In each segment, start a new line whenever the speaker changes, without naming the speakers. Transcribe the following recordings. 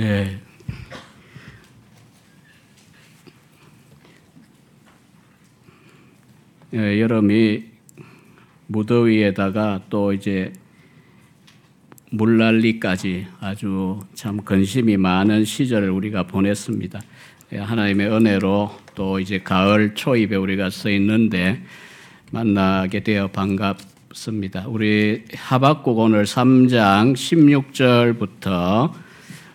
네. 예, 여름이 무더위에다가 또 이제 물난리까지 아주 참 근심이 많은 시절을 우리가 보냈습니다. 예, 하나님의 은혜로 또 이제 가을 초입에 우리가 서 있는데 만나게 되어 반갑습니다. 우리 하박국 오늘 3장 16절부터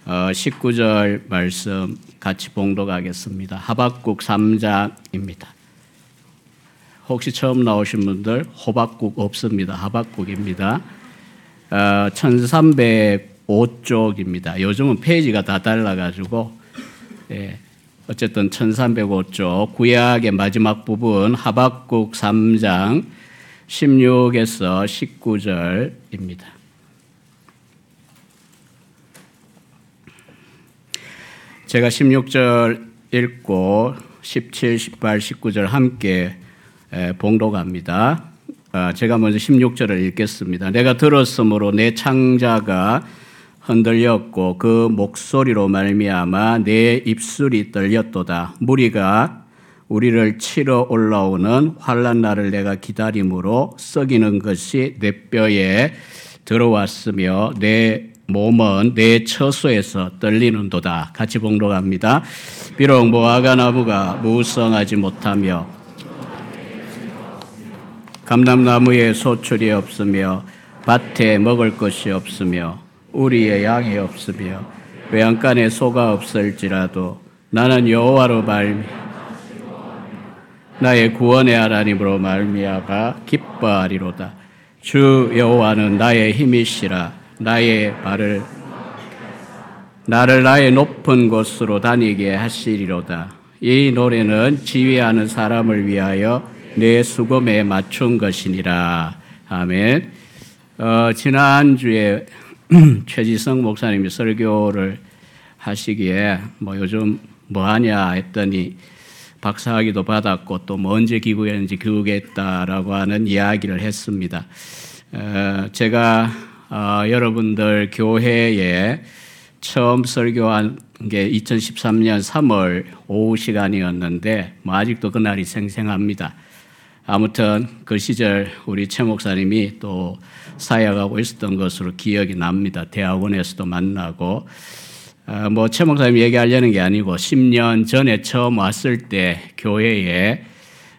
19절 어, 말씀 같이 봉독하겠습니다. 하박국 3장입니다. 혹시 처음 나오신 분들 호박국 없습니다. 하박국입니다. 어, 1305쪽입니다. 요즘은 페이지가 다 달라가지고 예, 어쨌든 1305쪽 구약의 마지막 부분 하박국 3장 16에서 19절입니다. 제가 16절 읽고 17, 18, 19절 함께 봉독합니다. 아, 제가 먼저 16절을 읽겠습니다. 내가 들었으므로 내 창자가 흔들렸고 그 목소리로 말미암아 내 입술이 떨렸도다. 무리가 우리를 치러 올라오는 환란 날을 내가 기다림으로 썩이는 것이 내 뼈에 들어왔으며 내 몸은 내 처소에서 떨리는도다. 같이 봉독합니다. 비록 모아가 나무가 무성하지 못하며 감람나무에 소출이 없으며 밭에 먹을 것이 없으며 우리의 양이 없으며 외양간에 소가 없을지라도 나는 여호와로 말미 나의 구원의 하나님으로 말미암아 기뻐하리로다. 주 여호와는 나의 힘이시라 나의 발을 나를 나의 높은 곳으로 다니게 하시리로다. 이 노래는 지휘하는 사람을 위하여 내 수금에 맞춘 것이니라. 아멘. 어, 지난주에 최지성 목사님이 설교를 하시기에 뭐 요즘 뭐 하냐 했더니 박사학위도 받았고 또 뭐 언제 기국했는지 기국했다라고 하는 이야기를 했습니다. 어, 제가 어, 여러분들 교회에 처음 설교한 게 2013년 3월 오후 시간이었는데 뭐 아직도 그날이 생생합니다. 아무튼 그 시절 우리 최 목사님이 또 사역하고 있었던 것으로 기억이 납니다. 대학원에서도 만나고 어, 뭐최 목사님 얘기하려는 게 아니고 10년 전에 처음 왔을 때 교회에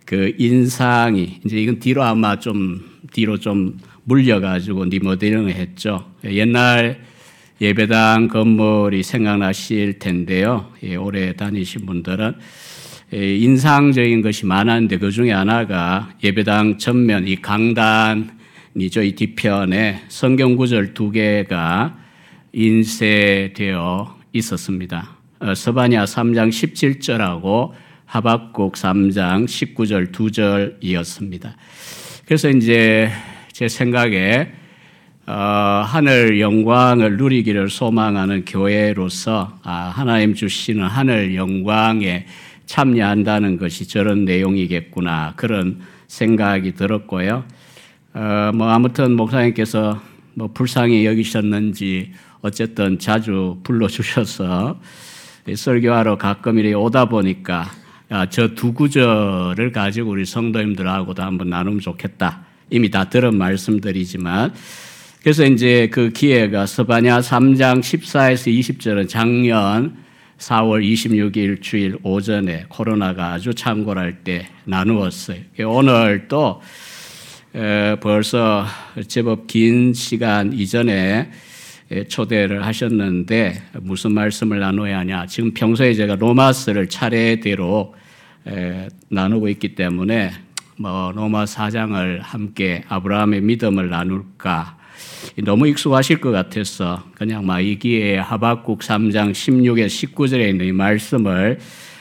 그 인상이 이제 이건 뒤로 아마 좀 뒤로 좀 물려가지고 리모델링을 했죠. 옛날 예배당 건물이 생각나실 텐데요. 예, 오래 다니신 분들은 인상적인 것이 많았는데 그 중에 하나가 예배당 전면 이 강단이죠. 이 뒤편에 성경 구절 두 개가 인쇄되어 있었습니다. 어, 서바냐 3장 17절하고 하박국 3장 19절 두 절이었습니다. 그래서 이제 제 생각에 어, 하늘 영광을 누리기를 소망하는 교회로서 아, 하나님 주시는 하늘 영광에 참여한다는 것이 저런 내용이겠구나 그런 생각이 들었고요. 어, 뭐 아무튼 목사님께서 뭐 불쌍히 여기셨는지 어쨌든 자주 불러주셔서 설교하러 가끔 이렇게 오다 보니까 저 두 구절을 가지고 우리 성도님들하고도 한번 나누면 좋겠다. 이미 다 들은 말씀들이지만 그래서 이제 그 기회가 서바냐 3장 14에서 20절은 작년 4월 26일 주일 오전에 코로나가 아주 창궐할 때 나누었어요. 오늘 또 벌써 제법 긴 시간 이전에 초대를 하셨는데 무슨 말씀을 나눠야 하냐. 지금 평소에 제가 로마스를 차례대로 나누고 있기 때문에 뭐 로마 4장을 함께 아브라함의 믿음을 나눌까 너무 익숙하실 것 같아서 그냥 막이 기회에 하박국 3장 16에 19절에 있는 이 말씀을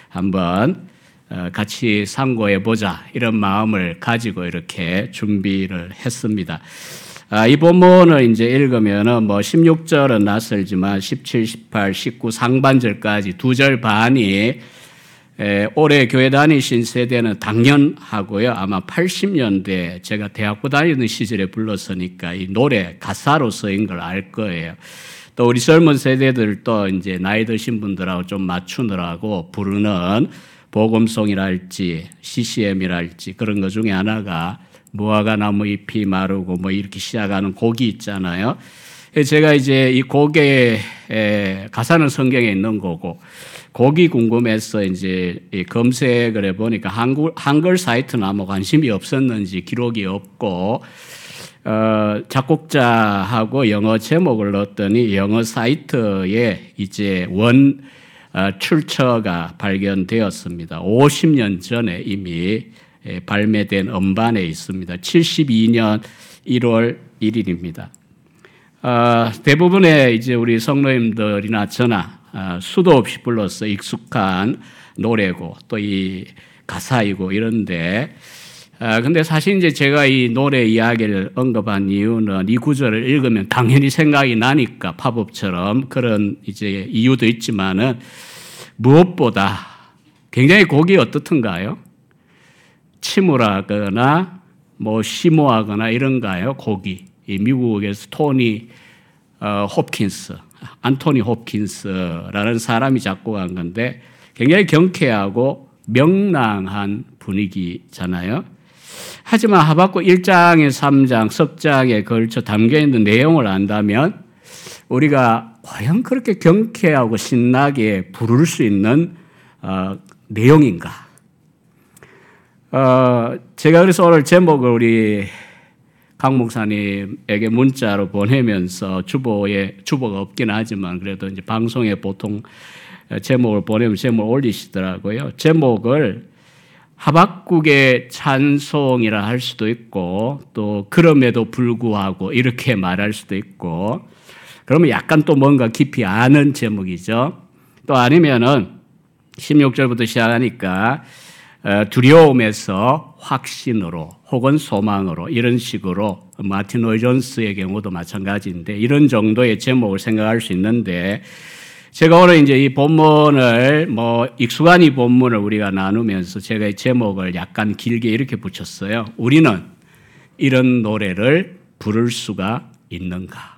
한번 어, 같이 상고해 보자 이런 마음을 가지고 이렇게 준비를 했습니다. 아, 이 본문을 이제 읽으면은 뭐 16절은 낯설지만 17, 18, 19 상반절까지 두 절 반이 에, 올해 교회 다니신 세대는 당연하고요. 아마 80년대 제가 대학교 다니는 시절에 불렀으니까 이 노래 가사로 쓰인 걸 알 거예요. 또 우리 젊은 세대들도 이제 나이 드신 분들하고 좀 맞추느라고 부르는 보금송이랄지 CCM이랄지 그런 것 중에 하나가 무화과 나무 잎이 마르고 뭐 이렇게 시작하는 곡이 있잖아요. 제가 이제 이 곡의 가사는 성경에 있는 거고 곡이 궁금해서 이제 검색을 해보니까 한글, 한글 사이트는 아무 관심이 없었는지 기록이 없고 어, 작곡자하고 영어 제목을 넣었더니 영어 사이트에 이제 원 어, 출처가 발견되었습니다. 50년 전에 이미 발매된 음반에 있습니다. 72년 1월 1일입니다. 어, 대부분의 이제 우리 성도님들이나 저나 어, 수도 없이 불러서 익숙한 노래고 또 이 가사이고 이런데 아, 근데 사실 이제 제가 이 노래 이야기를 언급한 이유는 이 구절을 읽으면 당연히 생각이 나니까 팝업처럼 그런 이제 이유도 있지만은 무엇보다 굉장히 곡이 어떻든가요? 침울하거나 뭐 심오하거나 이런가요? 곡이. 이 미국에서 토니 어, 홉킨스, 안토니 홉킨스라는 사람이 작곡한 건데 굉장히 경쾌하고 명랑한 분위기잖아요. 하지만 하박국 1장에 3장, 석장에 걸쳐 담겨 있는 내용을 안다면 우리가 과연 그렇게 경쾌하고 신나게 부를 수 있는 어, 내용인가? 어, 제가 그래서 오늘 제목을 우리 강 목사님에게 문자로 보내면서 주보에 주보가 없긴 하지만 그래도 이제 방송에 보통 제목을 보내면 제목을 올리시더라고요. 제목을 하박국의 찬송이라 할 수도 있고 또 그럼에도 불구하고 이렇게 말할 수도 있고 그러면 약간 또 뭔가 깊이 아는 제목이죠. 또 아니면은 16절부터 시작하니까 어, 두려움에서 확신으로 혹은 소망으로 이런 식으로 마틴 로이 존스의 경우도 마찬가지인데 이런 정도의 제목을 생각할 수 있는데 제가 오늘 이제 이 본문을 뭐 익숙한 이 본문을 우리가 나누면서 제가 이 제목을 약간 길게 이렇게 붙였어요. 우리는 이런 노래를 부를 수가 있는가?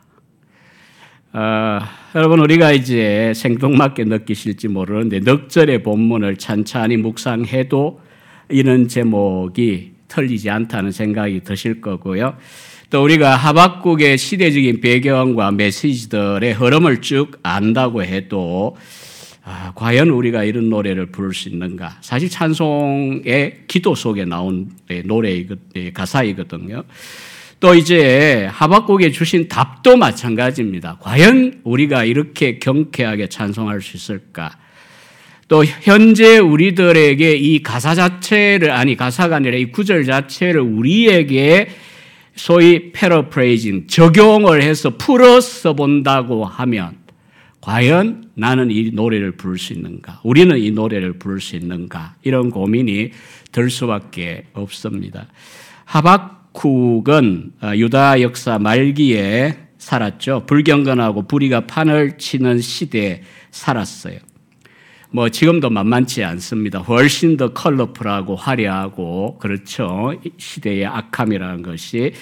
어, 여러분 우리가 이제 생뚱맞게 느끼실지 모르는데 넉절의 본문을 찬찬히 묵상해도 이런 제목이 틀리지 않다는 생각이 드실 거고요. 또 우리가 하박국의 시대적인 배경과 메시지들의 흐름을 쭉 안다고 해도 아, 과연 우리가 이런 노래를 부를 수 있는가? 사실 찬송의 기도 속에 나온 노래 가사이거든요. 또 이제 하박국에 주신 답도 마찬가지입니다. 과연 우리가 이렇게 경쾌하게 찬송할 수 있을까? 또 현재 우리들에게 이 가사 자체를 아니 가사가 아니라 이 구절 자체를 우리에게 소위 패러프레이징 적용을 해서 풀어서 본다고 하면 과연 나는 이 노래를 부를 수 있는가? 우리는 이 노래를 부를 수 있는가? 이런 고민이 들 수밖에 없습니다. 하박 국은 어, 유다 역사 말기에 살았죠. 불경건하고 불의가 판을 치는 시대에 살았어요. 뭐 지금도 만만치 않습니다. 훨씬 더 컬러풀하고 화려하고 그렇죠. 시대의 악함이라는 것이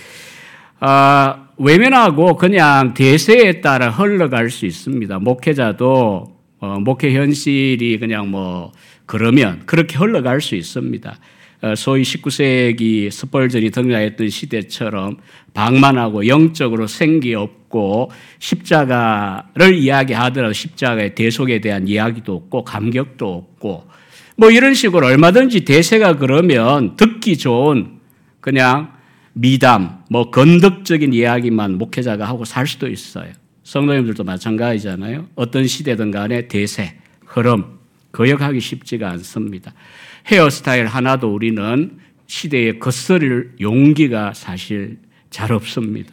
아, 외면하고 그냥 대세에 따라 흘러갈 수 있습니다. 목회자도 어, 목회 현실이 그냥 뭐 그러면 그렇게 흘러갈 수 있습니다. 어, 소위 19세기 스펄전이 등장했던 시대처럼 방만하고 영적으로 생기 없고 십자가를 이야기하더라도 십자가의 대속에 대한 이야기도 없고 감격도 없고 뭐 이런 식으로 얼마든지 대세가 그러면 듣기 좋은 그냥 미담, 뭐 건덕적인 이야기만 목회자가 하고 살 수도 있어요. 성도님들도 마찬가지잖아요. 어떤 시대든 간에 대세, 흐름, 거역하기 쉽지가 않습니다. 헤어스타일 하나도 우리는 시대에 거스릴 용기가 사실 잘 없습니다.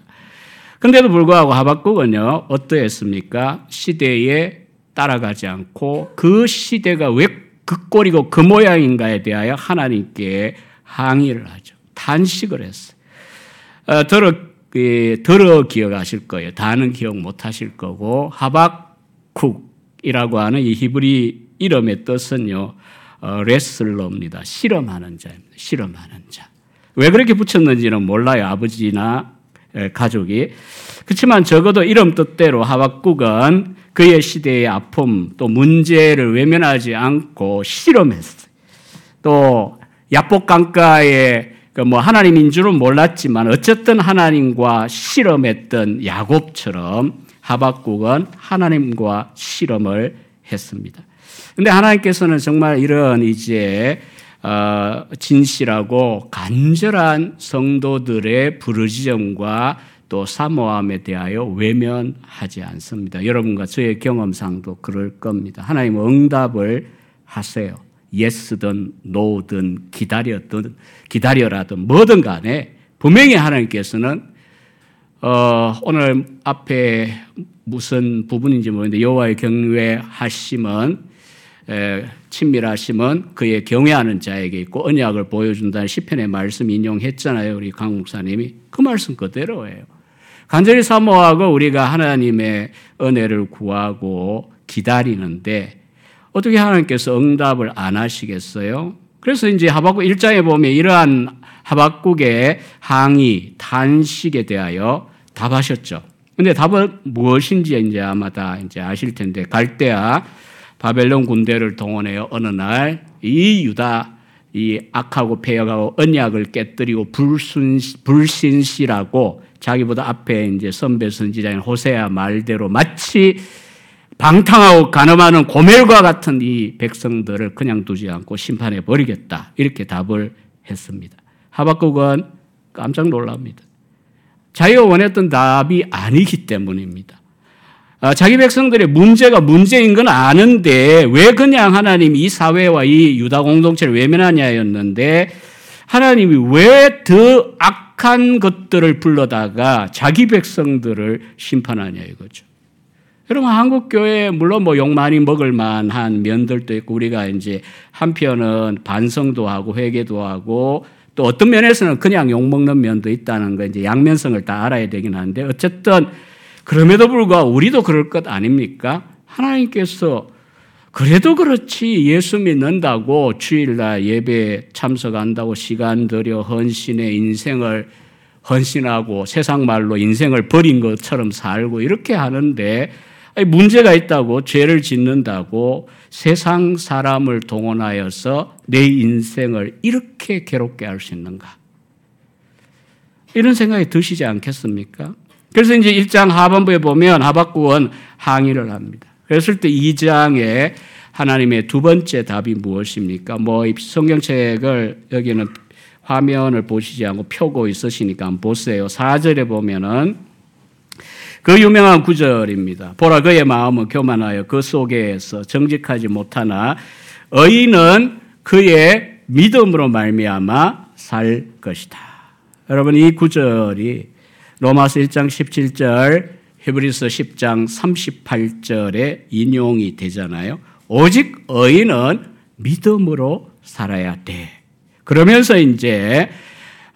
근데도 불구하고 하박국은요, 어떠했습니까? 시대에 따라가지 않고 그 시대가 왜 그 꼴이고 그 모양인가에 대하여 하나님께 항의를 하죠. 단식을 했어요. 어, 들어, 들어 기억하실 거예요. 다는 기억 못 하실 거고, 하박국이라고 하는 이 히브리 이름의 뜻은요, 어, 레슬러입니다. 실험하는 자입니다. 실험하는 자. 왜 그렇게 붙였는지는 몰라요. 아버지나 가족이. 그렇지만 적어도 이름 뜻대로 하박국은 그의 시대의 아픔 또 문제를 외면하지 않고 실험했어요. 또 야복 강가에 그뭐 하나님인 줄은 몰랐지만 어쨌든 하나님과 실험했던 야곱처럼 하박국은 하나님과 실험을 했습니다. 근데 하나님께서는 정말 이런 이제 어, 진실하고 간절한 성도들의 부르짖음과 또 사모함에 대하여 외면하지 않습니다. 여러분과 저의 경험상도 그럴 겁니다. 하나님 응답을 하세요. 예스든 노든 기다렸든 기다려라든 뭐든 간에 분명히 하나님께서는 어, 오늘 앞에 무슨 부분인지 모르는데 여호와의 경외하심은 에, 친밀하심은 그의 경외하는 자에게 있고 언약을 보여준다는 시편의 말씀 인용했잖아요. 우리 강 목사님이 그 말씀 그대로예요. 간절히 사모하고 우리가 하나님의 은혜를 구하고 기다리는데 어떻게 하나님께서 응답을 안 하시겠어요? 그래서 이제 하박국 1장에 보면 이러한 하박국의 항의, 단식에 대하여 답하셨죠. 근데 답은 무엇인지 이제 아마 다 이제 아실 텐데 갈대아 바벨론 군대를 동원해요. 어느 날 이 유다 이 악하고 폐역하고 언약을 깨뜨리고 불순 불신실하고 자기보다 앞에 이제 선배 선지자인 호세아 말대로 마치 방탕하고 가늠하는 고멜과 같은 이 백성들을 그냥 두지 않고 심판해 버리겠다. 이렇게 답을 했습니다. 하박국은 깜짝 놀랍니다. 자기가 원했던 답이 아니기 때문입니다. 아, 자기 백성들의 문제가 문제인 건 아는데 왜 그냥 하나님이 이 사회와 이 유다 공동체를 외면하냐였는데 하나님이 왜 더 악한 것들을 불러다가 자기 백성들을 심판하냐 이거죠. 여러분 한국 교회 물론 뭐 욕 많이 먹을 만한 면들도 있고 우리가 이제 한편은 반성도 하고 회개도 하고 또 어떤 면에서는 그냥 욕 먹는 면도 있다는 거 이제 양면성을 다 알아야 되긴 하는데 어쨌든 그럼에도 불구하고 우리도 그럴 것 아닙니까? 하나님께서 그래도 그렇지 예수 믿는다고 주일날 예배 참석한다고 시간 들여 헌신의 인생을 헌신하고 세상 말로 인생을 버린 것처럼 살고 이렇게 하는데 문제가 있다고 죄를 짓는다고 세상 사람을 동원하여서 내 인생을 이렇게 괴롭게 할 수 있는가? 이런 생각이 드시지 않겠습니까? 그래서 이제 1장 하반부에 보면 하박국은 항의를 합니다. 그랬을 때 2장에 하나님의 두 번째 답이 무엇입니까? 뭐 성경책을 여기는 화면을 보시지 않고 펴고 있으시니까 한번 보세요. 4절에 보면은 그 유명한 구절입니다. 보라 그의 마음은 교만하여 그 속에서 정직하지 못하나 의인은 그의 믿음으로 말미암아 살 것이다. 여러분 이 구절이 로마서 1장 17절, 히브리서 10장 38절에 인용이 되잖아요. 오직 의인은 믿음으로 살아야 돼. 그러면서 이제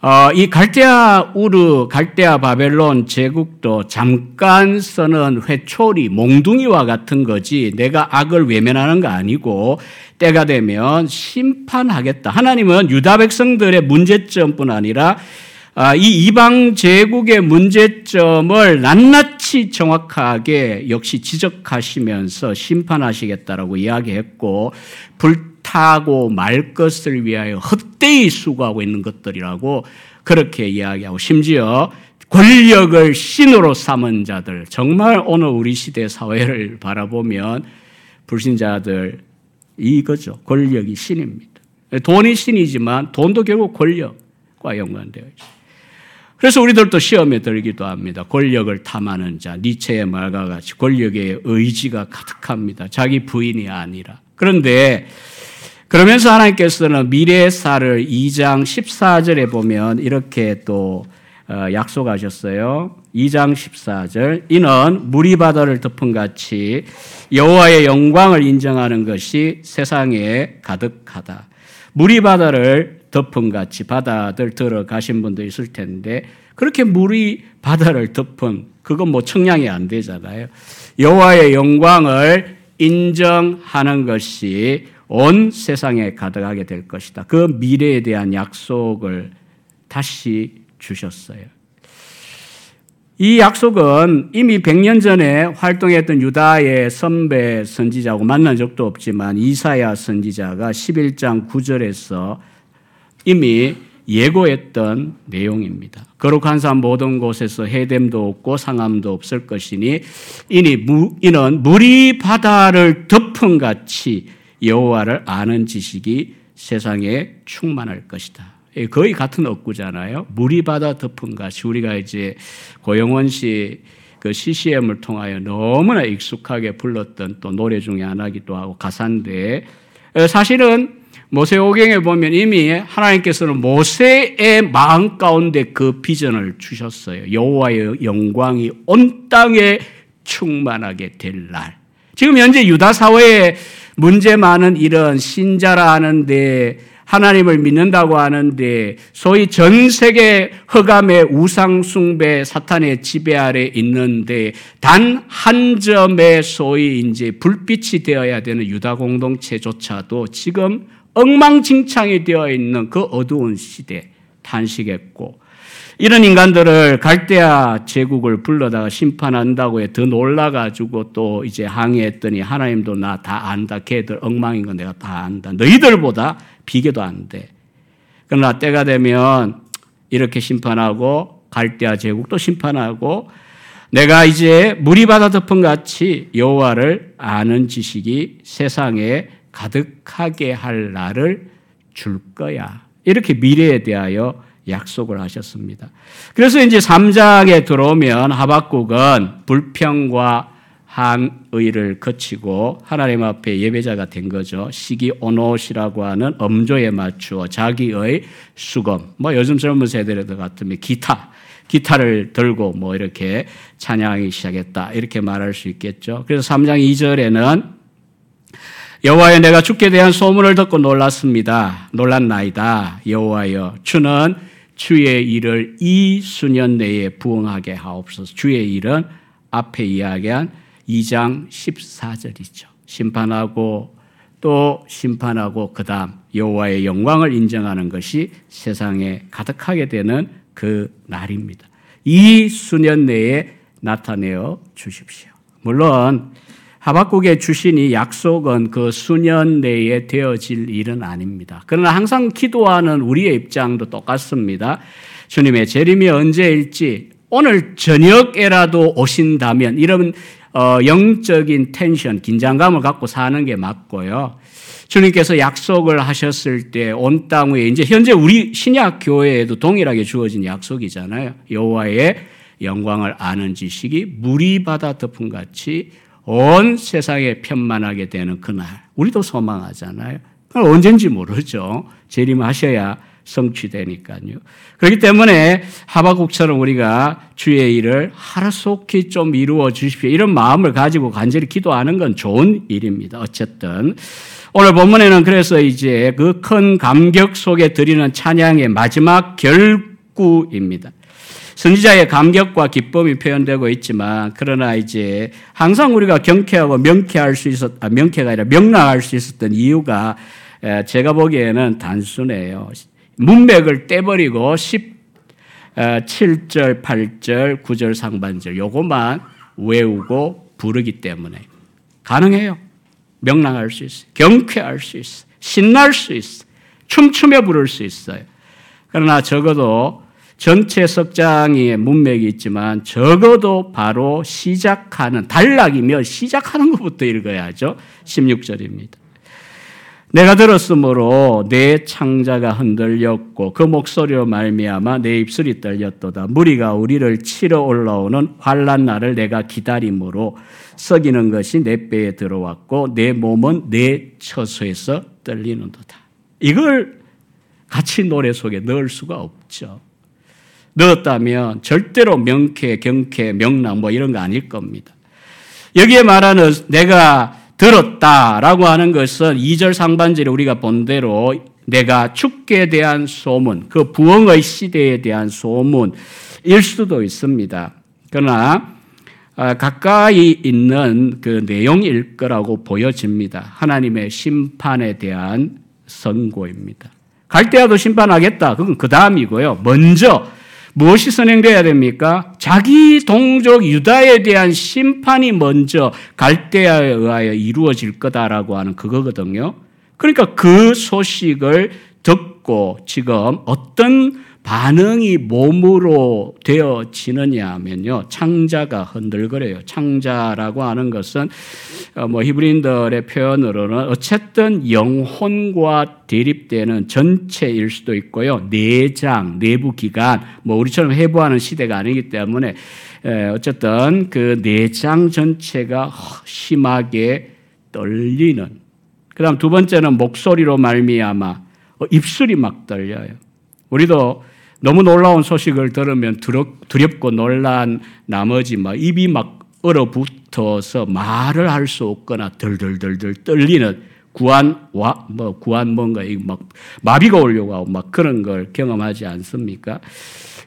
어, 이 갈대아 우르, 갈대아 바벨론 제국도 잠깐 쓰는 회초리, 몽둥이와 같은 거지 내가 악을 외면하는 거 아니고 때가 되면 심판하겠다. 하나님은 유다 백성들의 문제점뿐 아니라 아, 이 이방 제국의 문제점을 낱낱이 정확하게 역시 지적하시면서 심판하시겠다라고 이야기했고 불타고 말 것을 위하여 헛되이 수고하고 있는 것들이라고 그렇게 이야기하고 심지어 권력을 신으로 삼은 자들 정말 오늘 우리 시대 사회를 바라보면 불신자들 이거죠 권력이 신입니다. 돈이 신이지만 돈도 결국 권력과 연관되어 있습니다. 그래서 우리들도 시험에 들기도 합니다. 권력을 탐하는 자, 니체의 말과 같이 권력의 의지가 가득합니다. 자기 부인이 아니라. 그런데 그러면서 하나님께서는 미래의 쌀을 2장 14절에 보면 이렇게 또 어, 약속하셨어요. 2장 14절 이는 물이 바다를 덮은 같이 여호와의 영광을 인정하는 것이 세상에 가득하다. 물이 바다를 덮은 같이 바다들 들어가신 분도 있을 텐데 그렇게 물이 바다를 덮은 그건 뭐 청량이 안 되잖아요. 여호와의 영광을 인정하는 것이 온 세상에 가득하게 될 것이다. 그 미래에 대한 약속을 다시 주셨어요. 이 약속은 이미 100년 전에 활동했던 유다의 선배 선지자하고 만난 적도 없지만 이사야 선지자가 11장 9절에서 이미 예고했던 내용입니다. 거룩한 산 모든 곳에서 해됨도 없고 상함도 없을 것이니 이니 무, 이는 물이 바다를 덮은 같이 여호와를 아는 지식이 세상에 충만할 것이다. 예, 거의 같은 억구잖아요. 물이 바다 덮은 같이 우리가 이제 고영원 씨 그 CCM을 통하여 너무나 익숙하게 불렀던 또 노래 중에 하나기도 하고 가사인데 어, 사실은 모세오경에 보면 이미 하나님께서는 모세의 마음 가운데 그 비전을 주셨어요. 여호와의 영광이 온 땅에 충만하게 될 날. 지금 현재 유다 사회에 문제 많은 이런 신자라 하는데 하나님을 믿는다고 하는데 소위 전 세계 허감의 우상 숭배 사탄의 지배 아래 있는데 단 한 점의 소위 이제 불빛이 되어야 되는 유다 공동체조차도 지금 엉망진창이 되어 있는 그 어두운 시대 탄식했고 이런 인간들을 갈대아 제국을 불러다가 심판한다고 해더 놀라가지고 또 이제 항의했더니 하나님도 나 다 안다. 걔들 엉망인 거 내가 다 안다. 너희들보다 비교도 안 돼. 그러나 때가 되면 이렇게 심판하고 갈대아 제국도 심판하고 내가 이제 물이 바다 덮은 같이 여호와를 아는 지식이 세상에 가득하게 할 날을 줄 거야. 이렇게 미래에 대하여 약속을 하셨습니다. 그래서 이제 3장에 들어오면 하박국은 불평과 한의를 거치고 하나님 앞에 예배자가 된 거죠. 시기 오노시라고 하는 엄조에 맞추어 자기의 수검, 뭐 요즘 젊은 세대들 같으면 기타, 기타를 들고 뭐 이렇게 찬양하기 시작했다. 이렇게 말할 수 있겠죠. 그래서 3장 2절에는 여호와여 내가 죽게 대한 소문을 듣고 놀랐습니다. 놀랐나이다. 여호와여 주는 주의 일을 이 수년 내에 부응하게 하옵소서. 주의 일은 앞에 이야기한 2장 14절이죠. 심판하고 또 심판하고 그다음 여호와의 영광을 인정하는 것이 세상에 가득하게 되는 그 날입니다. 이 수년 내에 나타내어 주십시오. 물론 하박국의 주신 이 약속은 그 수년 내에 되어질 일은 아닙니다. 그러나 항상 기도하는 우리의 입장도 똑같습니다. 주님의 재림이 언제일지 오늘 저녁에라도 오신다면 이런 어, 영적인 텐션, 긴장감을 갖고 사는 게 맞고요. 주님께서 약속을 하셨을 때 온 땅 위에 이제 현재 우리 신약 교회에도 동일하게 주어진 약속이잖아요. 여호와의 영광을 아는 지식이 물이 바다 덮은 같이 온 세상에 편만하게 되는 그날. 우리도 소망하잖아요. 언젠지 모르죠. 재림하셔야 성취되니까요. 그렇기 때문에 하바국처럼 우리가 주의 일을 하루속히 좀 이루어 주십시오. 이런 마음을 가지고 간절히 기도하는 건 좋은 일입니다. 어쨌든 오늘 본문에는 그래서 이제 그 큰 감격 속에 드리는 찬양의 마지막 결구입니다. 선지자의 감격과 기쁨이 표현되고 있지만 그러나 이제 항상 우리가 경쾌하고 명쾌할 수 있었 아, 명쾌가 아니라 명랑할 수 있었던 이유가 제가 보기에는 단순해요. 문맥을 떼버리고 17절, 8절, 9절 상반절 요것만 외우고 부르기 때문에 가능해요. 명랑할 수 있어요. 경쾌할 수 있어요. 신날 수 있어요. 춤추며 부를 수 있어요. 그러나 적어도 전체 석장의 문맥이 있지만 적어도 바로 시작하는 단락이면 시작하는 것부터 읽어야죠. 16절입니다. 내가 들었으므로 내 창자가 흔들렸고 그 목소리로 말미암아 내 입술이 떨렸도다. 무리가 우리를 치러 올라오는 환란 날을 내가 기다림으로 썩이는 것이 내 뼈에 들어왔고 내 몸은 내 처소에서 떨리는도다. 이걸 같이 노래 속에 넣을 수가 없죠. 넣었다면 절대로 명쾌, 경쾌, 명랑 뭐 이런 거 아닐 겁니다. 여기에 말하는 내가 들었다라고 하는 것은 2절 상반절에 우리가 본 대로 내가 축에 대한 소문, 그 부흥의 시대에 대한 소문일 수도 있습니다. 그러나 아, 가까이 있는 그 내용일 거라고 보여집니다. 하나님의 심판에 대한 선고입니다. 갈대아도 심판하겠다. 그건 그 다음이고요. 먼저 무엇이 선행돼야 됩니까? 자기 동족 유다에 대한 심판이 먼저 갈대아에 의하여 이루어질 거다라고 하는 그거거든요. 그러니까 그 소식을 듣고 지금 어떤 반응이 몸으로 되어지느냐 하면요. 창자가 흔들거려요. 창자라고 하는 것은 어, 뭐 히브리인들의 표현으로는 어쨌든 영혼과 대립되는 전체일 수도 있고요. 내장, 내부 기관, 뭐 우리처럼 해부하는 시대가 아니기 때문에 어쨌든 그 내장 전체가 심하게 떨리는. 그다음 두 번째는 목소리로 말미암아 어, 입술이 막 떨려요. 우리도 너무 놀라운 소식을 들으면 두렵고 놀란 나머지 막 입이 막 얼어붙어서 말을 할 수 없거나 덜덜덜덜 떨리는 구한 와 뭐 구한 뭔가 막 마비가 오려고 하고 막 그런 걸 경험하지 않습니까?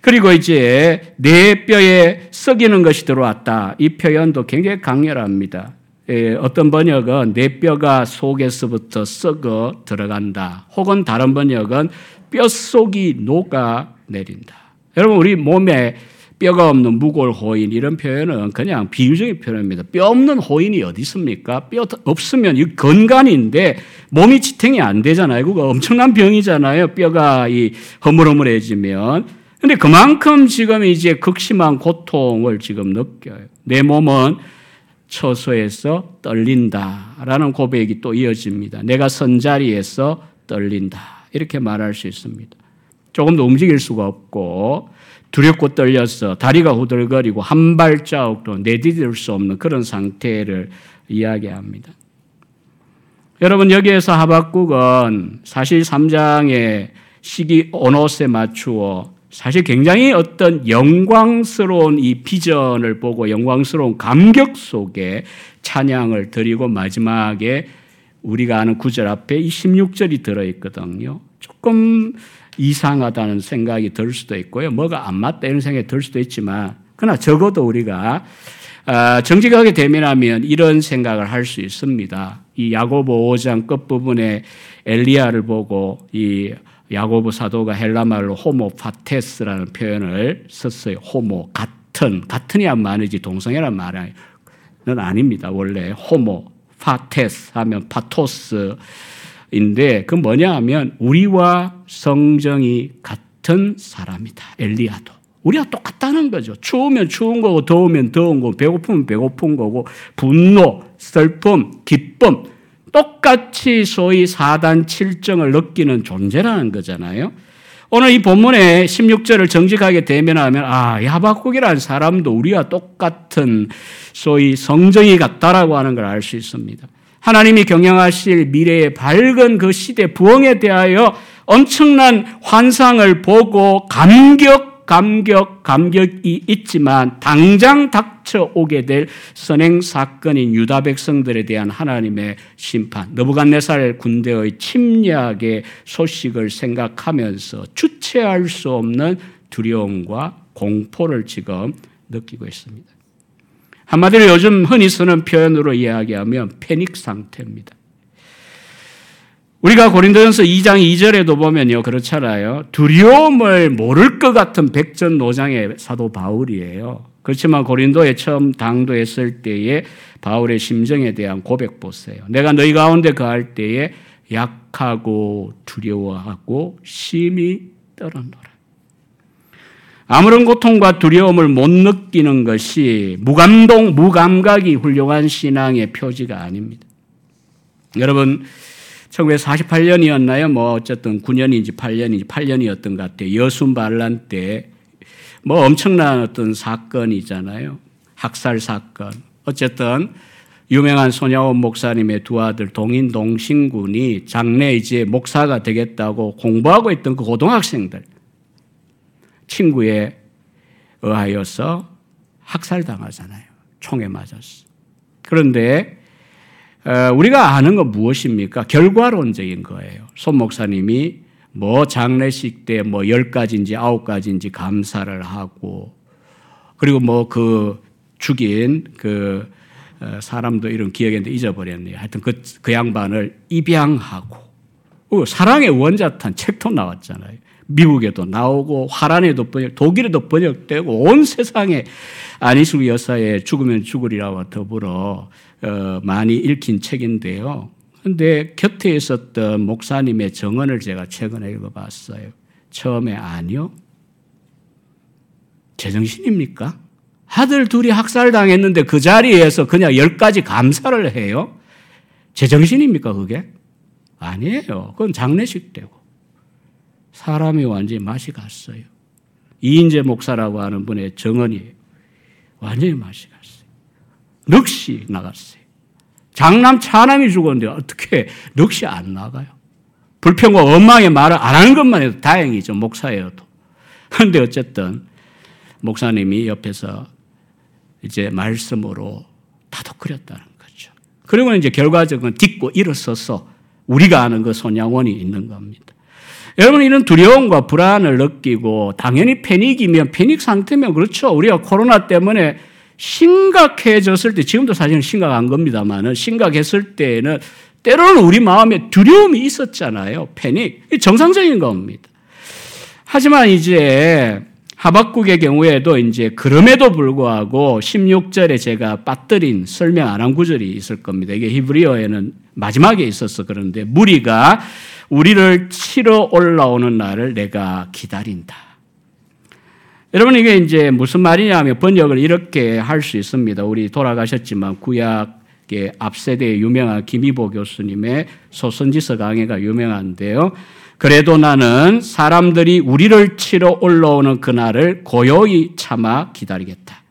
그리고 이제 내 뼈에 썩이는 것이 들어왔다. 이 표현도 굉장히 강렬합니다. 예, 어떤 번역은 내 뼈가 속에서부터 썩어 들어간다. 혹은 다른 번역은 뼛속이 녹아 내린다. 여러분 우리 몸에 뼈가 없는 무골 호인 이런 표현은 그냥 비유적인 표현입니다. 뼈 없는 호인이 어디 있습니까? 뼈 없으면 이 건간인데 몸이 지탱이 안 되잖아요. 그거 엄청난 병이잖아요. 뼈가 이 허물허물해지면. 근데 그만큼 지금 이제 극심한 고통을 지금 느껴요. 내 몸은 처소에서 떨린다라는 고백이 또 이어집니다. 내가 선 자리에서 떨린다. 이렇게 말할 수 있습니다. 조금도 움직일 수가 없고 두렵고 떨려서 다리가 후들거리고 한 발자국도 내디딜 수 없는 그런 상태를 이야기합니다. 여러분 여기에서 하박국은 사실 3장의 시기 오노스에 맞추어 사실 굉장히 어떤 영광스러운 이 비전을 보고 영광스러운 감격 속에 찬양을 드리고 마지막에 우리가 아는 구절 앞에 이 16절이 들어있거든요. 조금 이상하다는 생각이 들 수도 있고요. 뭐가 안 맞다 이런 생각이 들 수도 있지만 그러나 적어도 우리가 아, 정직하게 대면하면 이런 생각을 할 수 있습니다. 이 야고보 5장 끝부분에 엘리야를 보고 이 야고보 사도가 헬라 말로 ὁμοιοπαθής라는 표현을 썼어요. ὅμοιο 같은 같은이란 말이지 동성애란 말은 아닙니다. 원래 ὁμοιοπαθής 하면 파토스 인데 그 뭐냐 하면 우리와 성정이 같은 사람이다. 엘리야도. 우리가 똑같다는 거죠. 추우면 추운 거고 더우면 더운 거고 배고프면 배고픈 거고 분노, 슬픔, 기쁨 똑같이 소위 사단 칠정을 느끼는 존재라는 거잖아요. 오늘 이 본문의 16절을 정직하게 대면하면 아, 야박국이라는 사람도 우리와 똑같은 소위 성정이 같다라고 하는 걸 알 수 있습니다. 하나님이 경영하실 미래의 밝은 그 시대 부흥에 대하여 엄청난 환상을 보고 감격, 감격, 감격이 있지만 당장 닥쳐오게 될 선행 사건인 유다 백성들에 대한 하나님의 심판, 너부갓네살 군대의 침략의 소식을 생각하면서 주체할 수 없는 두려움과 공포를 지금 느끼고 있습니다. 한마디로 요즘 흔히 쓰는 표현으로 이야기하면 패닉 상태입니다. 우리가 고린도전서 2장 2절에도 보면요. 그렇잖아요. 두려움을 모를 것 같은 백전노장의 사도 바울이에요. 그렇지만 고린도에 처음 당도했을 때에 바울의 심정에 대한 고백 보세요. 내가 너희 가운데 거할 때에 약하고 두려워하고 심히 떨어노라. 아무런 고통과 두려움을 못 느끼는 것이 무감동, 무감각이 훌륭한 신앙의 표지가 아닙니다. 여러분, 1948년이었나요? 뭐, 어쨌든 9년인지 8년인지 8년이었던 것 같아요. 여순 반란 때, 뭐 엄청난 어떤 사건이잖아요. 학살 사건. 어쨌든, 유명한 손야원 목사님의 두 아들 동인 동신군이 장래 이제 목사가 되겠다고 공부하고 있던 그 고등학생들, 친구에 의하여서 학살당하잖아요. 총에 맞았어. 그런데 어, 우리가 아는 건 무엇입니까? 결과론적인 거예요. 손 목사님이 뭐 장례식 때 뭐 열 가지인지 아홉 가지인지 감사를 하고 그리고 뭐 그 죽인 그 어, 사람도 이런 기억인데 잊어버렸네요. 하여튼 그, 그 양반을 입양하고 사랑의 원자탄 책도 나왔잖아요. 미국에도 나오고 화란에도 번역, 독일에도 번역되고 온 세상에 안희숙 여사의 죽으면 죽으리라와 더불어 어, 많이 읽힌 책인데요. 근데 곁에 있었던 목사님의 정언을 제가 최근에 읽어봤어요. 처음에 아니요. 제정신입니까? 아들 둘이 학살당했는데 그 자리에서 그냥 열 가지 감사를 해요? 제정신입니까, 그게? 아니에요. 그건 장례식 때고. 사람이 완전히 맛이 갔어요. 이인재 목사라고 하는 분의 정언이에요. 완전히 맛이 갔어요. 넋이 나갔어요. 장남 차남이 죽었는데 어떻게 넋이 안 나가요? 불평과 원망의 말을 안 하는 것만 해도 다행이죠. 목사여도. 그런데 어쨌든 목사님이 옆에서 이제 말씀으로 다독거렸다는 거죠. 그리고 이제 결과적으로 딛고 일어서서 우리가 아는 그 손양원이 있는 겁니다. 여러분 이런 두려움과 불안을 느끼고 당연히 패닉이면 패닉 상태면 그렇죠. 우리가 코로나 때문에 심각해졌을 때 지금도 사실은 심각한 겁니다만은 심각했을 때는 때로는 우리 마음에 두려움이 있었잖아요. 패닉. 정상적인 겁니다. 하지만 이제 하박국의 경우에도 이제 그럼에도 불구하고 16절에 제가 빠뜨린 설명 안 한 구절이 있을 겁니다. 이게 히브리어에는 마지막에 있어서 그런데 무리가 우리를 치러 올라오는 날을 내가 기다린다. 여러분 이게 이제 무슨 말이냐면 번역을 이렇게 할 수 있습니다. 우리 돌아가셨지만 구약의 앞세대의 유명한 김희보 교수님의 소선지서 강해가 유명한데요. 그래도 나는 사람들이 우리를 치러 올라오는 그날을 고요히 참아 기다리겠다.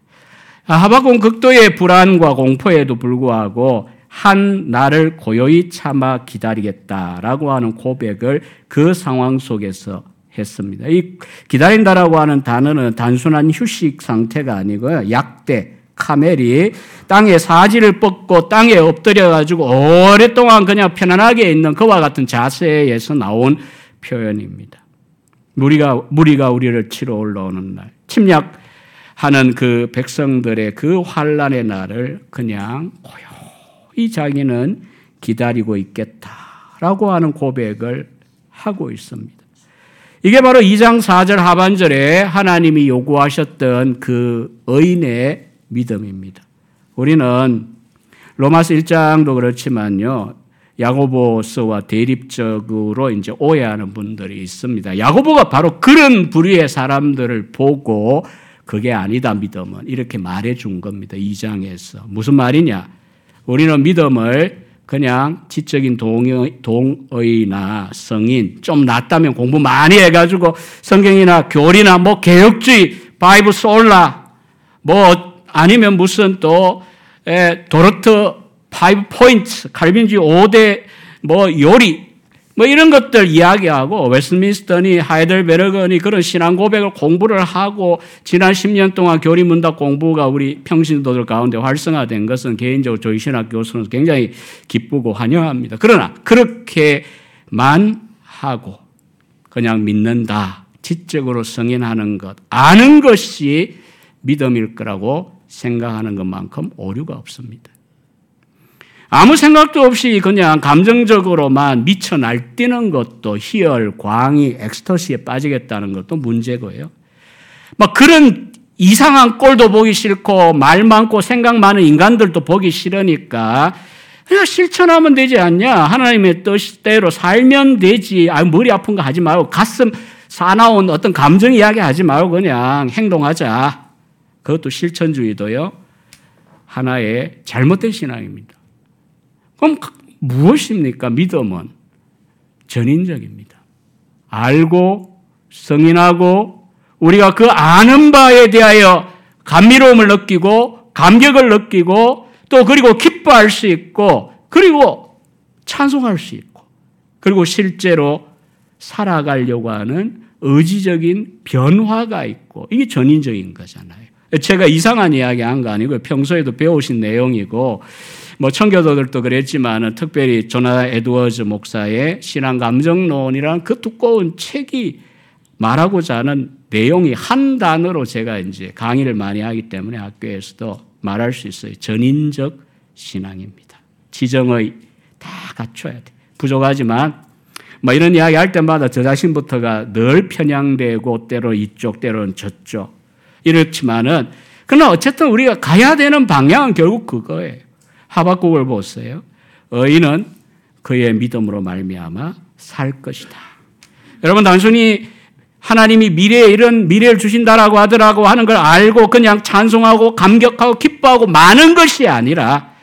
하박국 극도의 불안과 공포에도 불구하고 한 나를 고요히 참아 기다리겠다라고 하는 고백을 그 상황 속에서 했습니다. 이 기다린다라고 하는 단어는 단순한 휴식 상태가 아니고요. 약대, 카멜이 땅에 사지를 뻗고 땅에 엎드려 가지고 오랫동안 그냥 편안하게 있는 그와 같은 자세에서 나온 표현입니다. 무리가, 무리가 우리를 치러 올라오는 날, 침략하는 그 백성들의 그 환란의 날을 그냥 고요 히 자기는 기다리고 있겠다라고 하는 고백을 하고 있습니다. 이게 바로 2장 4절 하반절에 하나님이 요구하셨던 그 의인의 믿음입니다. 우리는 로마서 1장도 그렇지만요. 야고보서와 대립적으로 이제 오해하는 분들이 있습니다. 야고보가 바로 그런 부류의 사람들을 보고 그게 아니다 믿음은 이렇게 말해 준 겁니다. 2장에서. 무슨 말이냐? 우리는 믿음을 그냥 지적인 동의, 동의나 성인 좀 낫다면 공부 많이 해가지고 성경이나 교리나 뭐 개혁주의 five sola 뭐 아니면 무슨 또 에, 도르트 5 포인트, 칼빈주의 5대 뭐 요리 뭐 이런 것들 이야기하고 웨스트민스터니 하이델베르크니 그런 신앙 고백을 공부를 하고 지난 10년 동안 교리 문답 공부가 우리 평신도들 가운데 활성화된 것은 개인적으로 저희 신학 교수는 굉장히 기쁘고 환영합니다. 그러나 그렇게만 하고 그냥 믿는다. 지적으로 승인하는 것, 아는 것이 믿음일 거라고 생각하는 것만큼 오류가 없습니다. 아무 생각도 없이 그냥 감정적으로만 미쳐 날뛰는 것도 희열, 광이, 엑스터시에 빠지겠다는 것도 문제고요. 막 그런 이상한 꼴도 보기 싫고 말 많고 생각 많은 인간들도 보기 싫으니까 그냥 실천하면 되지 않냐? 하나님의 뜻대로 살면 되지. 아, 머리 아픈 거 하지 말고 가슴 사나운 어떤 감정 이야기 하지 말고 그냥 행동하자. 그것도 실천주의도요. 하나의 잘못된 신앙입니다. 그럼 무엇입니까? 믿음은 전인적입니다. 알고 성인하고 우리가 그 아는 바에 대하여 감미로움을 느끼고 감격을 느끼고 또 그리고 기뻐할 수 있고 그리고 찬송할 수 있고 그리고 실제로 살아가려고 하는 의지적인 변화가 있고 이게 전인적인 거잖아요. 제가 이상한 이야기 한 거 아니고 평소에도 배우신 내용이고 뭐 청교도들도 그랬지만 특별히 조나 에드워즈 목사의 신앙 감정론이라는 그 두꺼운 책이 말하고자 하는 내용이 한 단어로 제가 이제 강의를 많이 하기 때문에 학교에서도 말할 수 있어요. 전인적 신앙입니다. 지정의 다 갖춰야 돼. 부족하지만 뭐 이런 이야기 할 때마다 저 자신부터가 늘 편향되고 때로 이쪽 때로는 저쪽 이렇지만은 그러나 어쨌든 우리가 가야 되는 방향은 결국 그거예요. 하박국을 보세요. 의인은 그의 믿음으로 말미암아 살 것이다. 여러분 단순히 하나님이 미래에 이런 미래를 주신다라고 하더라고 하는 걸 알고 그냥 찬송하고 감격하고 기뻐하고 많은 것이 아니라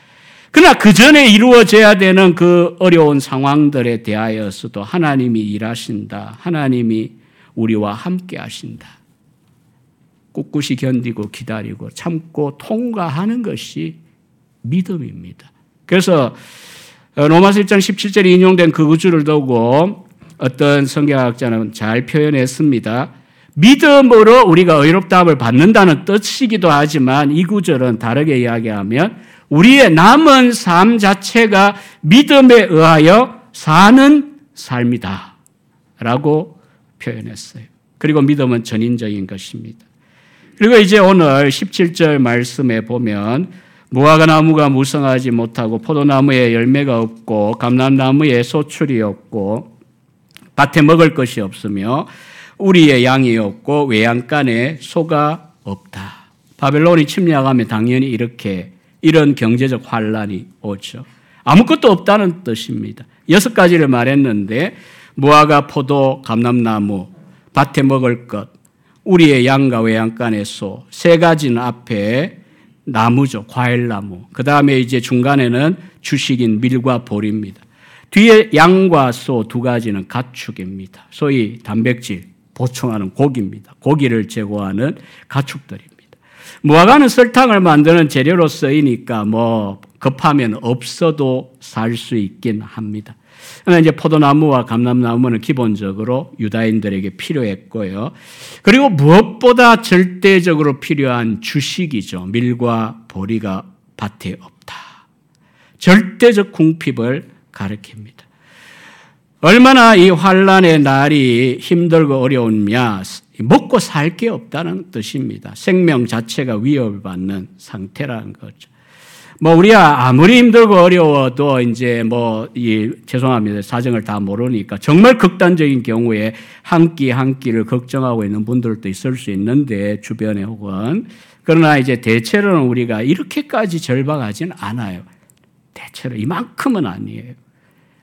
그러나 그 전에 이루어져야 되는 그 어려운 상황들에 대하여서도 하나님이 일하신다. 하나님이 우리와 함께 하신다. 꿋꿋이 견디고 기다리고 참고 통과하는 것이 믿음입니다. 그래서 로마서 1장 17절에 인용된 그 구주를 두고 어떤 성경학자는 잘 표현했습니다. 믿음으로 우리가 의롭다함을 받는다는 뜻이기도 하지만 이 구절은 다르게 이야기하면 우리의 남은 삶 자체가 믿음에 의하여 사는 삶이다. 라고 표현했어요. 그리고 믿음은 전인적인 것입니다. 그리고 이제 오늘 17절 말씀에 보면 무화과 나무가 무성하지 못하고 포도나무에 열매가 없고 감람나무에 소출이 없고 밭에 먹을 것이 없으며 우리의 양이 없고 외양간에 소가 없다. 바벨론이 침략하면 당연히 이렇게 이런 경제적 환란이 오죠. 아무것도 없다는 뜻입니다. 여섯 가지를 말했는데 무화과, 포도, 감람나무, 밭에 먹을 것, 우리의 양과 외양간의 소, 세 가지는 앞에 나무죠. 과일나무. 그 다음에 이제 중간에는 주식인 밀과 볼입니다. 뒤에 양과 소 두 가지는 가축입니다. 소위 단백질 보충하는 고기입니다. 고기를 제공하는 가축들입니다. 무화과는 설탕을 만드는 재료로 쓰이니까 뭐 급하면 없어도 살 수 있긴 합니다. 그러나 이제 포도나무와 감람나무는 기본적으로 유다인들에게 필요했고요. 그리고 무엇보다 절대적으로 필요한 주식이죠. 밀과 보리가 밭에 없다. 절대적 궁핍을 가리킵니다. 얼마나 이 환란의 날이 힘들고 어려우냐 먹고 살 게 없다는 뜻입니다. 생명 자체가 위협을 받는 상태라는 거죠. 뭐 우리가 아무리 힘들고 어려워도 이제 뭐 이 죄송합니다 사정을 다 모르니까 정말 극단적인 경우에 한 끼한 끼를 걱정하고 있는 분들도 있을 수 있는데 주변에 혹은 그러나 이제 대체로는 우리가 이렇게까지 절박하지는 않아요. 대체로 이만큼은 아니에요.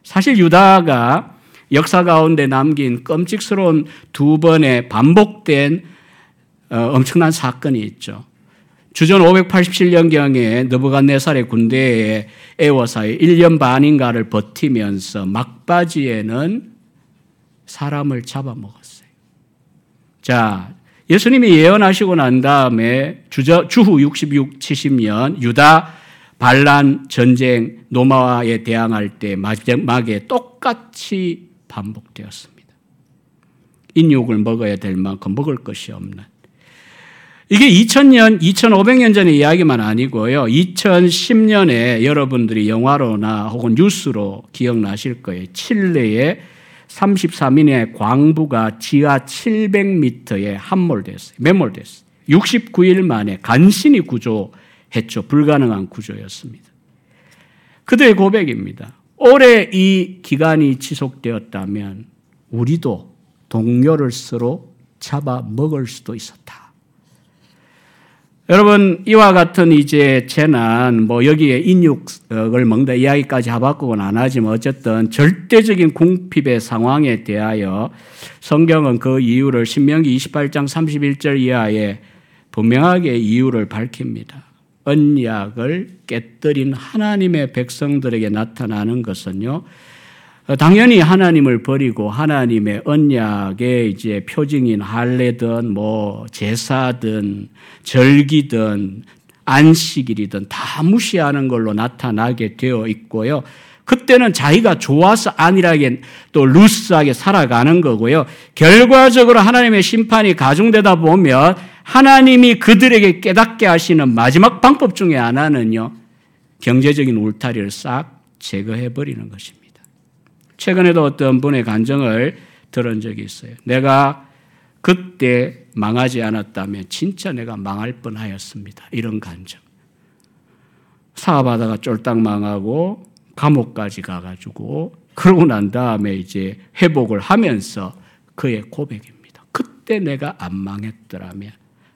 사실 유다가 역사 가운데 남긴 끔찍스러운 두 번의 반복된 어, 엄청난 사건이 있죠. 주전 587년경에 느부갓네살의 군대에 에워사에 1년 반인가를 버티면서 막바지에는 사람을 잡아먹었어요. 자, 예수님이 예언하시고 난 다음에 주저, 주후 66, 70년 유다 반란 전쟁 노마와에 대항할 때 마지막에 똑같이 반복되었습니다. 인육을 먹어야 될 만큼 먹을 것이 없는 이게 2000년, 2500년 전의 이야기만 아니고요. 2010년에 여러분들이 영화로나 혹은 뉴스로 기억나실 거예요. 칠레의 33인의 광부가 지하 700m에 함몰됐어요. 매몰됐어요. 69일 만에 간신히 구조했죠. 불가능한 구조였습니다. 그들의 고백입니다. 오래 이 기간이 지속되었다면 우리도 동료를 서로 잡아 먹을 수도 있었다. 여러분 이와 같은 이제 재난 뭐 여기에 인육을 먹는다 이야기까지 하바꾸고는 안 하지만 어쨌든 절대적인 궁핍의 상황에 대하여 성경은 그 이유를 신명기 28장 31절 이하에 분명하게 이유를 밝힙니다. 언약을 깨뜨린 하나님의 백성들에게 나타나는 것은요. 어, 당연히 하나님을 버리고 하나님의 언약의 이제 표징인 할례든 뭐 제사든 절기든 안식일이든 다 무시하는 걸로 나타나게 되어 있고요. 그때는 자기가 좋아서 안일하게 또 루스하게 살아가는 거고요. 결과적으로 하나님의 심판이 가중되다 보면 하나님이 그들에게 깨닫게 하시는 마지막 방법 중에 하나는요. 경제적인 울타리를 싹 제거해 버리는 것입니다. 최근에도 어떤 분의 간정을 들은 적이 있어요. 내가 그때 망하지 않았다면 진짜 내가 망할 뻔하였습니다. 이런 간정. 사업하다가 쫄딱 망하고 감옥까지 가가지고 그러고 난 다음에 이제 회복을 하면서 그의 고백입니다. 그때 내가 안 망했더라면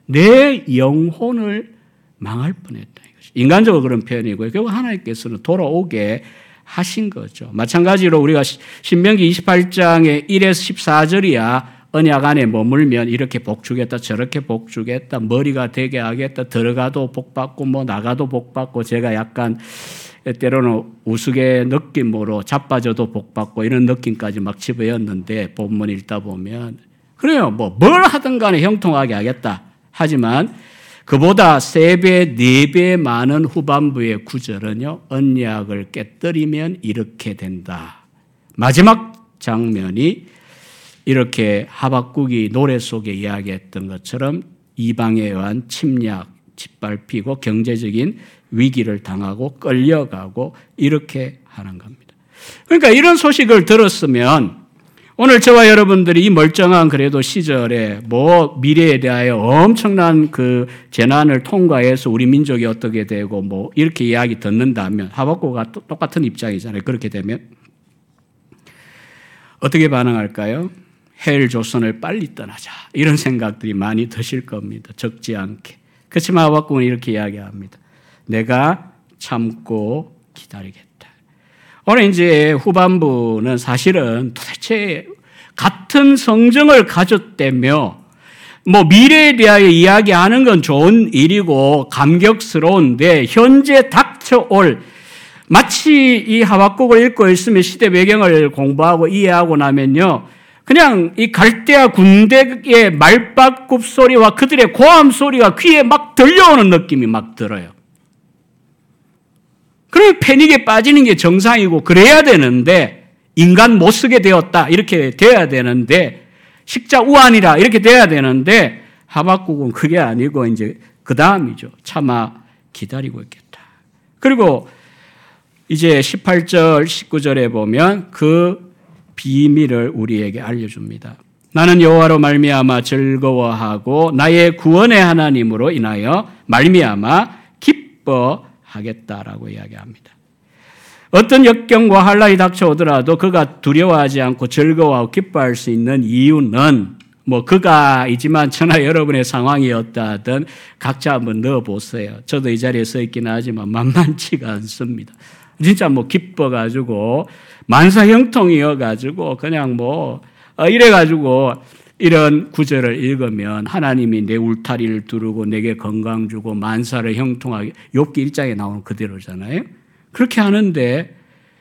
내 영혼을 망할 뻔했다. 인간적으로 그런 표현이고요. 결국 하나님께서는 돌아오게 하신 거죠. 마찬가지로 우리가 신명기 28장의 1에서 14절이야 언약 안에 머물면 이렇게 복 주겠다, 저렇게 복 주겠다, 머리가 되게 하겠다, 들어가도 복 받고 뭐 나가도 복 받고 제가 약간 때로는 우스개 느낌으로 자빠져도 복 받고 이런 느낌까지 막 집어였는데 본문 읽다 보면 그래요. 뭐 뭘 하든 간에 형통하게 하겠다. 하지만 그보다 세 배, 네 배 많은 후반부의 구절은요, 언약을 깨뜨리면 이렇게 된다. 마지막 장면이 이렇게 하박국이 노래 속에 이야기했던 것처럼 이방에 의한 침략, 짓밟히고 경제적인 위기를 당하고 끌려가고 이렇게 하는 겁니다. 그러니까 이런 소식을 들었으면 오늘 저와 여러분들이 이 멀쩡한 그래도 시절에 뭐 미래에 대하여 엄청난 그 재난을 통과해서 우리 민족이 어떻게 되고 뭐 이렇게 이야기 듣는다면 하박고가 똑같은 입장이잖아요. 그렇게 되면 어떻게 반응할까요? 헬 조선을 빨리 떠나자 이런 생각들이 많이 드실 겁니다. 적지 않게. 그렇지만 하박국은 이렇게 이야기합니다. 내가 참고 기다리겠다. 오늘 이제 후반부는 사실은 도대체 같은 성정을 가졌다며 뭐 미래에 대하여 이야기하는 건 좋은 일이고 감격스러운데 현재 닥쳐올 마치 이 하박국을 읽고 있으면 시대 배경을 공부하고 이해하고 나면요. 그냥 이 갈대아 군대의 말박굽 소리와 그들의 고함 소리가 귀에 막 들려오는 느낌이 막 들어요. 그럼 패닉에 빠지는 게 정상이고 그래야 되는데 인간 못 쓰게 되었다 이렇게 돼야 되는데 식자 우한이라 이렇게 돼야 되는데 하박국은 그게 아니고 이제 그 다음이죠. 차마 기다리고 있겠다. 그리고 이제 18절 19절에 보면 그 비밀을 우리에게 알려줍니다. 나는 여호와로 말미암아 즐거워하고 나의 구원의 하나님으로 인하여 말미암아 기뻐 하겠다라고 이야기합니다. 어떤 역경과 한란이 닥쳐오더라도 그가 두려워하지 않고 즐거워하고 기뻐할 수 있는 이유는 뭐 그가이지만 천하 여러분의 상황이 었다든 각자 한번 넣어보세요. 저도 이 자리에 서 있기는 하지만 만만치가 않습니다. 진짜 뭐 기뻐가지고 만사형통이어가지고 그냥 뭐 어, 이래가지고 이런 구절을 읽으면 하나님이 내 울타리를 두르고 내게 건강 주고 만사를 형통하게 욥기 일장에 나오는 그대로잖아요. 그렇게 하는데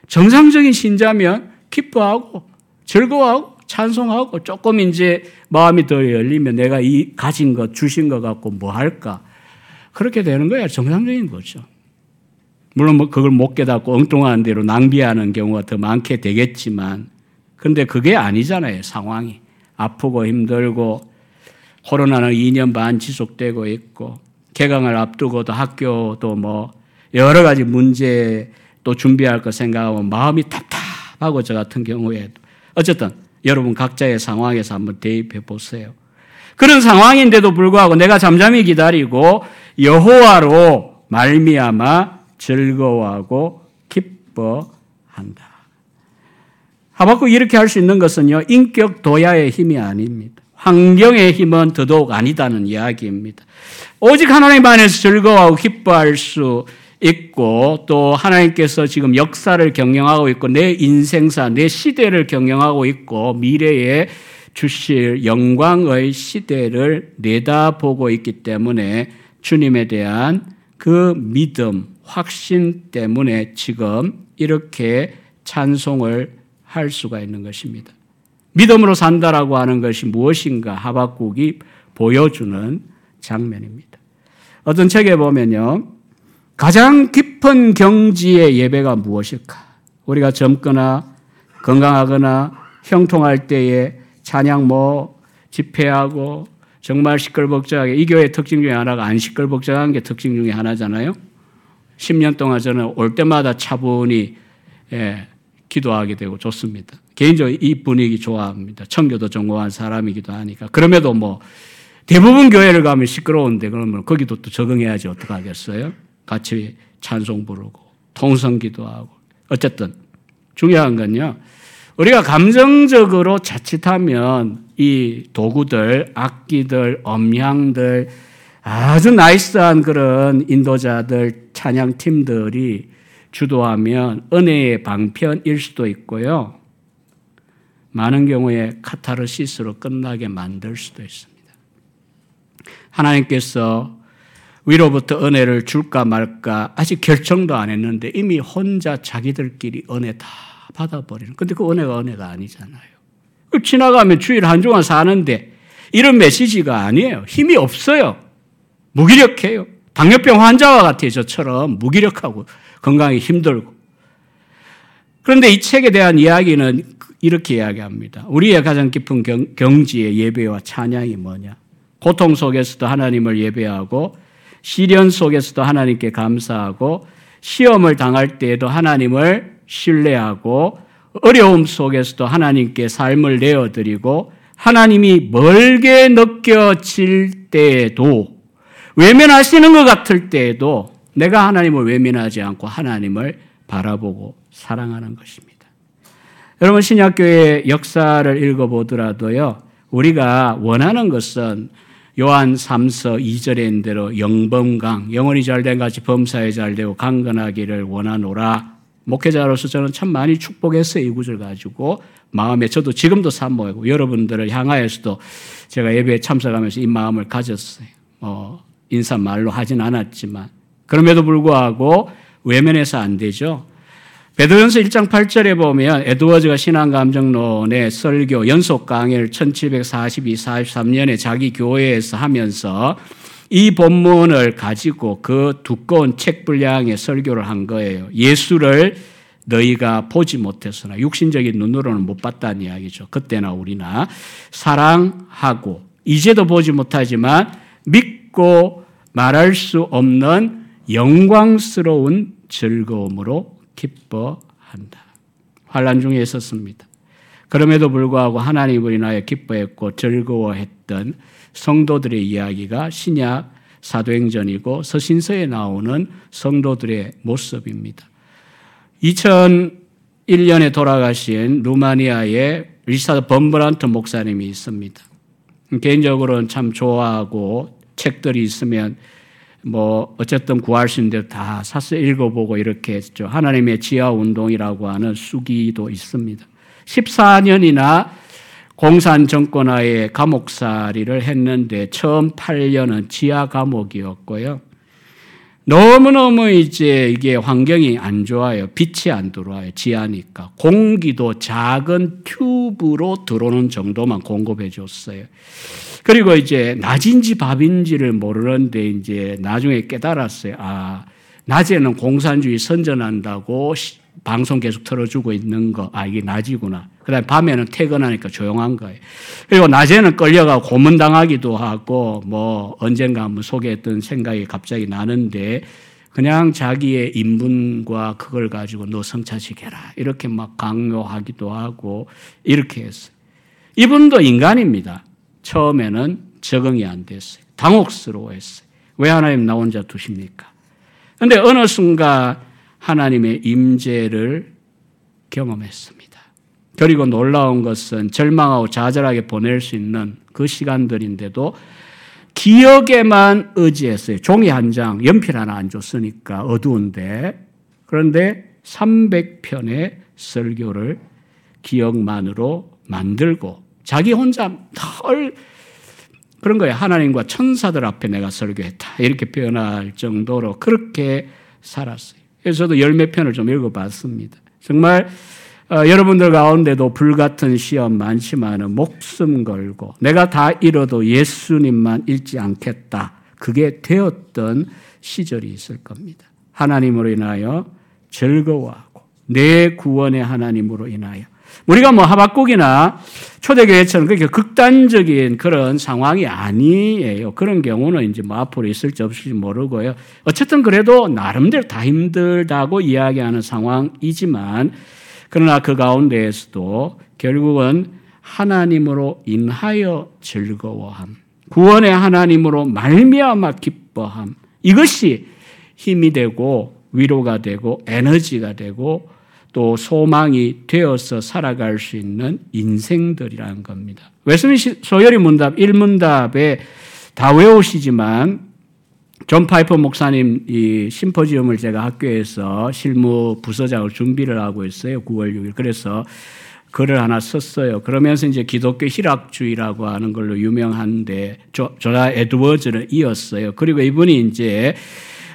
정상적인 신자면 기뻐하고 즐거워하고 찬송하고 조금 이제 마음이 더 열리면 내가 이 가진 것 주신 것 갖고 뭐 할까 그렇게 되는 거야 정상적인 거죠. 물론 뭐 그걸 못 깨닫고 엉뚱한 대로 낭비하는 경우가 더 많게 되겠지만 근데 그게 아니잖아요 상황이. 아프고 힘들고 코로나는 2년 반 지속되고 있고 개강을 앞두고도 학교도 뭐 여러 가지 문제 또 준비할 거 생각하면 마음이 답답하고 저 같은 경우에도 어쨌든 여러분 각자의 상황에서 한번 대입해 보세요. 그런 상황인데도 불구하고 내가 잠잠히 기다리고 여호와로 말미암아 즐거워하고 기뻐한다. 하박국 이렇게 할 수 있는 것은요, 인격 도야의 힘이 아닙니다. 환경의 힘은 더더욱 아니다는 이야기입니다. 오직 하나님 안에서 즐거워하고 기뻐할 수 있고 또 하나님께서 지금 역사를 경영하고 있고 내 인생사, 내 시대를 경영하고 있고 미래에 주실 영광의 시대를 내다보고 있기 때문에 주님에 대한 그 믿음, 확신 때문에 지금 이렇게 찬송을 할 수가 있는 것입니다. 믿음으로 산다라고 하는 것이 무엇인가 하박국이 보여주는 장면입니다. 어떤 책에 보면요. 가장 깊은 경지의 예배가 무엇일까? 우리가 젊거나 건강하거나 형통할 때에 찬양 뭐 집회하고 정말 시끌벅적하게 이 교회 특징 중에 하나가 안 시끌벅적한 게 특징 중에 하나잖아요. 10년 동안 저는 올 때마다 차분히 예, 기도하게 되고 좋습니다. 개인적으로 이 분위기 좋아합니다. 청교도 전공한 사람이기도 하니까. 그럼에도 뭐 대부분 교회를 가면 시끄러운데 그러면 거기도 또 적응해야지 어떡하겠어요? 같이 찬송 부르고 통성 기도하고 어쨌든 중요한 건요. 우리가 감정적으로 자칫하면 이 도구들, 악기들, 엄향들, 아주 나이스한 그런 인도자들, 찬양팀들이 주도하면 은혜의 방편일 수도 있고요. 많은 경우에 카타르시스로 끝나게 만들 수도 있습니다. 하나님께서 위로부터 은혜를 줄까 말까 아직 결정도 안 했는데 이미 혼자 자기들끼리 은혜 다 받아버리는. 근데 그 은혜가 은혜가 아니잖아요. 지나가면 주일 한 주간 사는데 이런 메시지가 아니에요. 힘이 없어요. 무기력해요. 당뇨병 환자와 같아요. 저처럼 무기력하고 건강이 힘들고. 그런데 이 책에 대한 이야기는 이렇게 이야기합니다. 우리의 가장 깊은 경, 경지의 예배와 찬양이 뭐냐? 고통 속에서도 하나님을 예배하고 시련 속에서도 하나님께 감사하고 시험을 당할 때에도 하나님을 신뢰하고 어려움 속에서도 하나님께 삶을 내어드리고 하나님이 멀게 느껴질 때에도 외면하시는 것 같을 때에도 내가 하나님을 외면하지 않고 하나님을 바라보고 사랑하는 것입니다. 여러분 신약교회 역사를 읽어보더라도요. 우리가 원하는 것은 요한 3서 2절에 있는 대로 영범강 영원히 잘된 같이 범사에 잘되고 강건하기를 원하노라 목회자로서 저는 참 많이 축복했어요. 이 구절 가지고. 마음에 저도 지금도 산모이고 여러분들을 향하여서도 제가 예배에 참석하면서 이 마음을 가졌어요. 뭐, 인사말로 하진 않았지만. 그럼에도 불구하고 외면해서 안 되죠. 베드로전서 1장 8절에 보면 에드워즈가 신앙감정론의 설교 연속 강의를 1742, 43년에 자기 교회에서 하면서 이 본문을 가지고 그 두꺼운 책 분량의 설교를 한 거예요. 예수를 너희가 보지 못했으나 육신적인 눈으로는 못 봤다는 이야기죠. 그때나 우리나 사랑하고 이제도 보지 못하지만 믿고 말할 수 없는 영광스러운 즐거움으로 기뻐한다. 환란 중에 있었습니다. 그럼에도 불구하고 하나님을 인하여 기뻐했고 즐거워했던 성도들의 이야기가 신약 사도행전이고 서신서에 나오는 성도들의 모습입니다. 2001년에 돌아가신 루마니아의 리사드 범브란트 목사님이 있습니다. 개인적으로는 참 좋아하고 책들이 있으면 뭐 어쨌든 구할 수 있는데 다 사서 읽어보고 이렇게 했죠. 하나님의 지하 운동이라고 하는 수기도 있습니다. 14년이나 공산 정권하에 감옥살이를 했는데 처음 8년은 지하 감옥이었고요. 너무너무 이제 이게 환경이 안 좋아요. 빛이 안 들어와요. 지하니까. 공기도 작은 튜브로 들어오는 정도만 공급해 줬어요. 그리고 이제 낮인지 밥인지를 모르는데 이제 나중에 깨달았어요. 아, 낮에는 공산주의 선전한다고 방송 계속 틀어주고 있는 거, 아, 이게 낮이구나. 그 다음에 밤에는 퇴근하니까 조용한 거예요. 그리고 낮에는 끌려가 고문당하기도 하고, 뭐, 언젠가 한번 소개했던 생각이 갑자기 나는데, 그냥 자기의 인분과 그걸 가지고 너 성차시켜라. 이렇게 막 강요하기도 하고, 이렇게 했어요. 이분도 인간입니다. 처음에는 적응이 안 됐어요. 당혹스러워 했어요. 왜 하나님 나 혼자 두십니까? 근데 어느 순간 하나님의 임재를 경험했습니다. 그리고 놀라운 것은 절망하고 좌절하게 보낼 수 있는 그 시간들인데도 기억에만 의지했어요. 종이 한 장, 연필 하나 안 줬으니까 어두운데. 그런데 300편의 설교를 기억만으로 만들고 자기 혼자 덜 그런 거예요. 하나님과 천사들 앞에 내가 설교했다. 이렇게 표현할 정도로 그렇게 살았어요. 그래서 저도 열몇 편을 좀 읽어봤습니다. 정말 어, 여러분들 가운데도 불같은 시험 많지만 목숨 걸고 내가 다 잃어도 예수님만 잃지 않겠다. 그게 되었던 시절이 있을 겁니다. 하나님으로 인하여 즐거워하고 내 구원의 하나님으로 인하여 우리가 뭐 하박국이나 초대교회처럼 그렇게 극단적인 그런 상황이 아니에요. 그런 경우는 이제 뭐 앞으로 있을지 없을지 모르고요. 어쨌든 그래도 나름대로 다 힘들다고 이야기하는 상황이지만 그러나 그 가운데에서도 결국은 하나님으로 인하여 즐거워함, 구원의 하나님으로 말미암아 기뻐함. 이것이 힘이 되고 위로가 되고 에너지가 되고 또 소망이 되어서 살아갈 수 있는 인생들이라는 겁니다. 웨스트민스터 소요리 문답 1문답에 다 외우시지만 존 파이퍼 목사님 이 심포지엄을 제가 학교에서 실무 부서장을 준비를 하고 있어요. 9월 6일. 그래서 글을 하나 썼어요. 그러면서 이제 기독교 희락주의라고 하는 걸로 유명한데 조, 조나 에드워즈를 이었어요. 그리고 이분이 이제 어,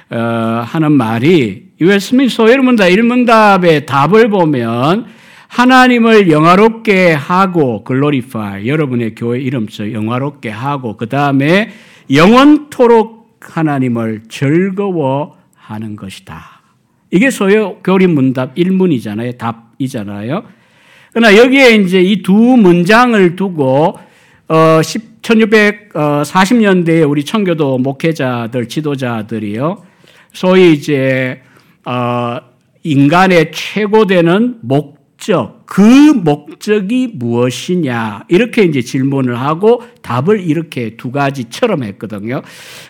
하는 말이 웨스민스터 일문답 일문답의 답을 보면 하나님을 영화롭게 하고 글로리파이 여러분의 교회 이름처럼 영화롭게 하고 그 다음에 영원토록 하나님을 즐거워하는 것이다. 이게 소요 교리 문답 1문이잖아요. 답이잖아요. 그러나 여기에 이제 이 두 문장을 두고 어 1640년대에 우리 청교도 목회자들 지도자들이요. 소위 이제 어 인간의 최고되는 목적, 그 목적이 무엇이냐 이렇게 이제 질문을 하고 답을 이렇게 두 가지처럼 했거든요.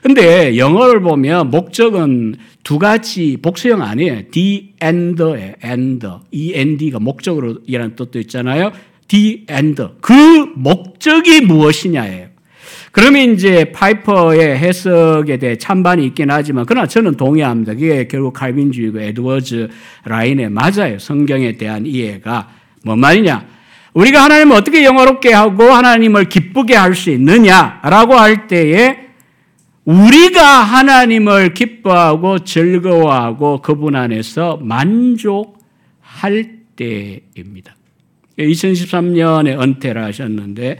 근데 영어를 보면 목적은 두 가지 복수형 아니에요. the end에 end, end가 목적으로 이라는 뜻도 있잖아요. the end 그 목적이 무엇이냐예요. 그러면 이제 파이퍼의 해석에 대해 찬반이 있긴 하지만 그러나 저는 동의합니다. 그게 결국 칼빈주의고 에드워즈 라인에 맞아요. 성경에 대한 이해가 뭔 말이냐? 우리가 하나님을 어떻게 영화롭게 하고 하나님을 기쁘게 할 수 있느냐라고 할 때에 우리가 하나님을 기뻐하고 즐거워하고 그분 안에서 만족할 때입니다. 2013년에 은퇴를 하셨는데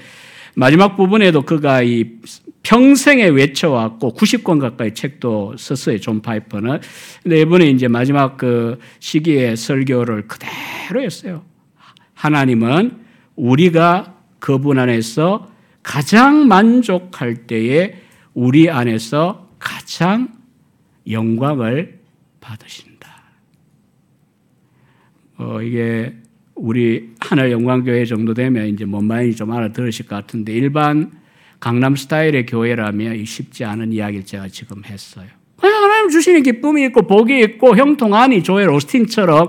마지막 부분에도 그가 이 평생에 외쳐왔고 90권 가까이 책도 썼어요. 존 파이퍼는. 근데 이번에 이제 마지막 그 시기에 설교를 그대로 했어요. 하나님은 우리가 그분 안에서 가장 만족할 때에 우리 안에서 가장 영광을 받으신다. 어, 이게 우리 하늘 영광교회 정도 되면 이제 뭔 말인지 좀 알아들으실 것 같은데 일반 강남 스타일의 교회라면 쉽지 않은 이야기를 제가 지금 했어요. 그냥 하나님 주시는 기쁨이 있고 복이 있고 형통하니 조엘 오스틴처럼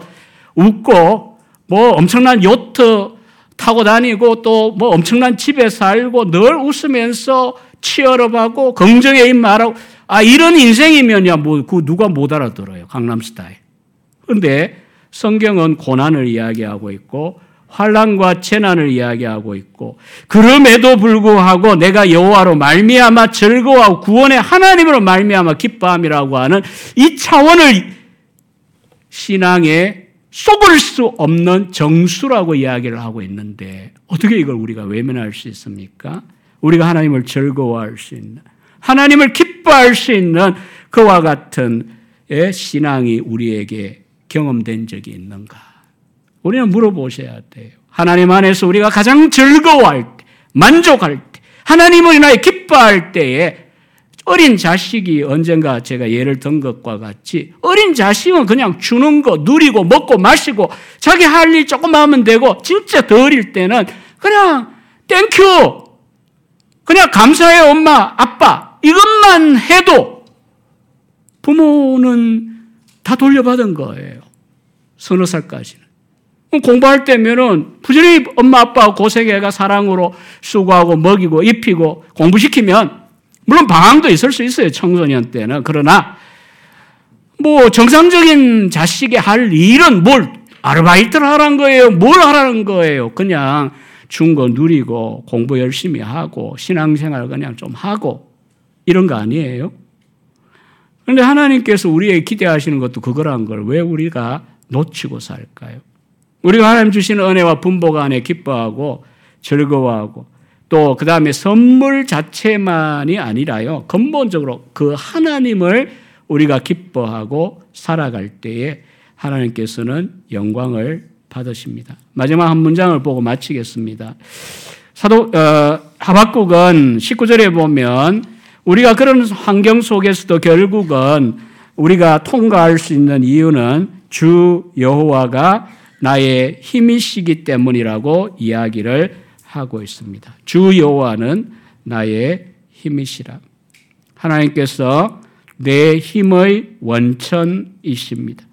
웃고 뭐 엄청난 요트 타고 다니고 또 뭐 엄청난 집에 살고 늘 웃으면서 치열업하고 긍정의 입 말하고 아 이런 인생이면야 뭐 그 누가 못 알아들어요 강남 스타일. 근데 성경은 고난을 이야기하고 있고 환란과 재난을 이야기하고 있고 그럼에도 불구하고 내가 여호와로 말미암아 즐거워하고 구원의 하나님으로 말미암아 기뻐함이라고 하는 이 차원을 신앙에 속을 수 없는 정수라고 이야기를 하고 있는데 어떻게 이걸 우리가 외면할 수 있습니까? 우리가 하나님을 즐거워할 수 있는 하나님을 기뻐할 수 있는 그와 같은 신앙이 우리에게 경험된 적이 있는가? 우리는 물어보셔야 돼요. 하나님 안에서 우리가 가장 즐거워할 때, 만족할 때, 하나님을 인하여 기뻐할 때에 어린 자식이 언젠가 제가 예를 든 것과 같이 어린 자식은 그냥 주는 거 누리고 먹고 마시고 자기 할 일 조금 하면 되고 진짜 더 어릴 때는 그냥 thank you 그냥 감사해 엄마 아빠 이것만 해도 부모는 다 돌려받은 거예요. 서너 살까지는. 공부할 때면은 부지런히 엄마 아빠 고생해가 사랑으로 수고하고 먹이고 입히고 공부시키면 물론 방황도 있을 수 있어요. 청소년 때는. 그러나 뭐 정상적인 자식이 할 일은 뭘 아르바이트를 하라는 거예요. 뭘 하라는 거예요. 그냥 준 거 누리고 공부 열심히 하고 신앙생활 그냥 좀 하고 이런 거 아니에요. 그런데 하나님께서 우리에게 기대하시는 것도 그거란 걸 왜 우리가 놓치고 살까요? 우리가 하나님 주시는 은혜와 분복 안에 기뻐하고 즐거워하고 또 그 다음에 선물 자체만이 아니라요. 근본적으로 그 하나님을 우리가 기뻐하고 살아갈 때에 하나님께서는 영광을 받으십니다. 마지막 한 문장을 보고 마치겠습니다. 사도 어, 하박국은 19절에 보면 우리가 그런 환경 속에서도 결국은 우리가 통과할 수 있는 이유는 주 여호와가 나의 힘이시기 때문이라고 이야기를 하고 있습니다. 주 여호와는 나의 힘이시라. 하나님께서 내 힘의 원천이십니다.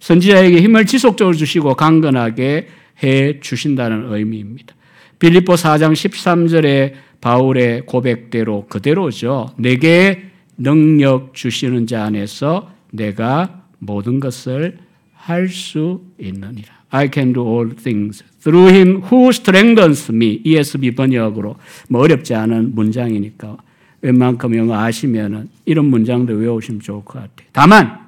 선지자에게 힘을 지속적으로 주시고 강건하게 해 주신다는 의미입니다. 빌립보 4장 13절에 바울의 고백대로 그대로죠. 내게 능력 주시는 자 안에서 내가 모든 것을 할 수 있느니라. I can do all things through him who strengthens me. ESV 번역으로 뭐 어렵지 않은 문장이니까 웬만큼 영어 아시면은 이런 문장도 외우시면 좋을 것 같아요. 다만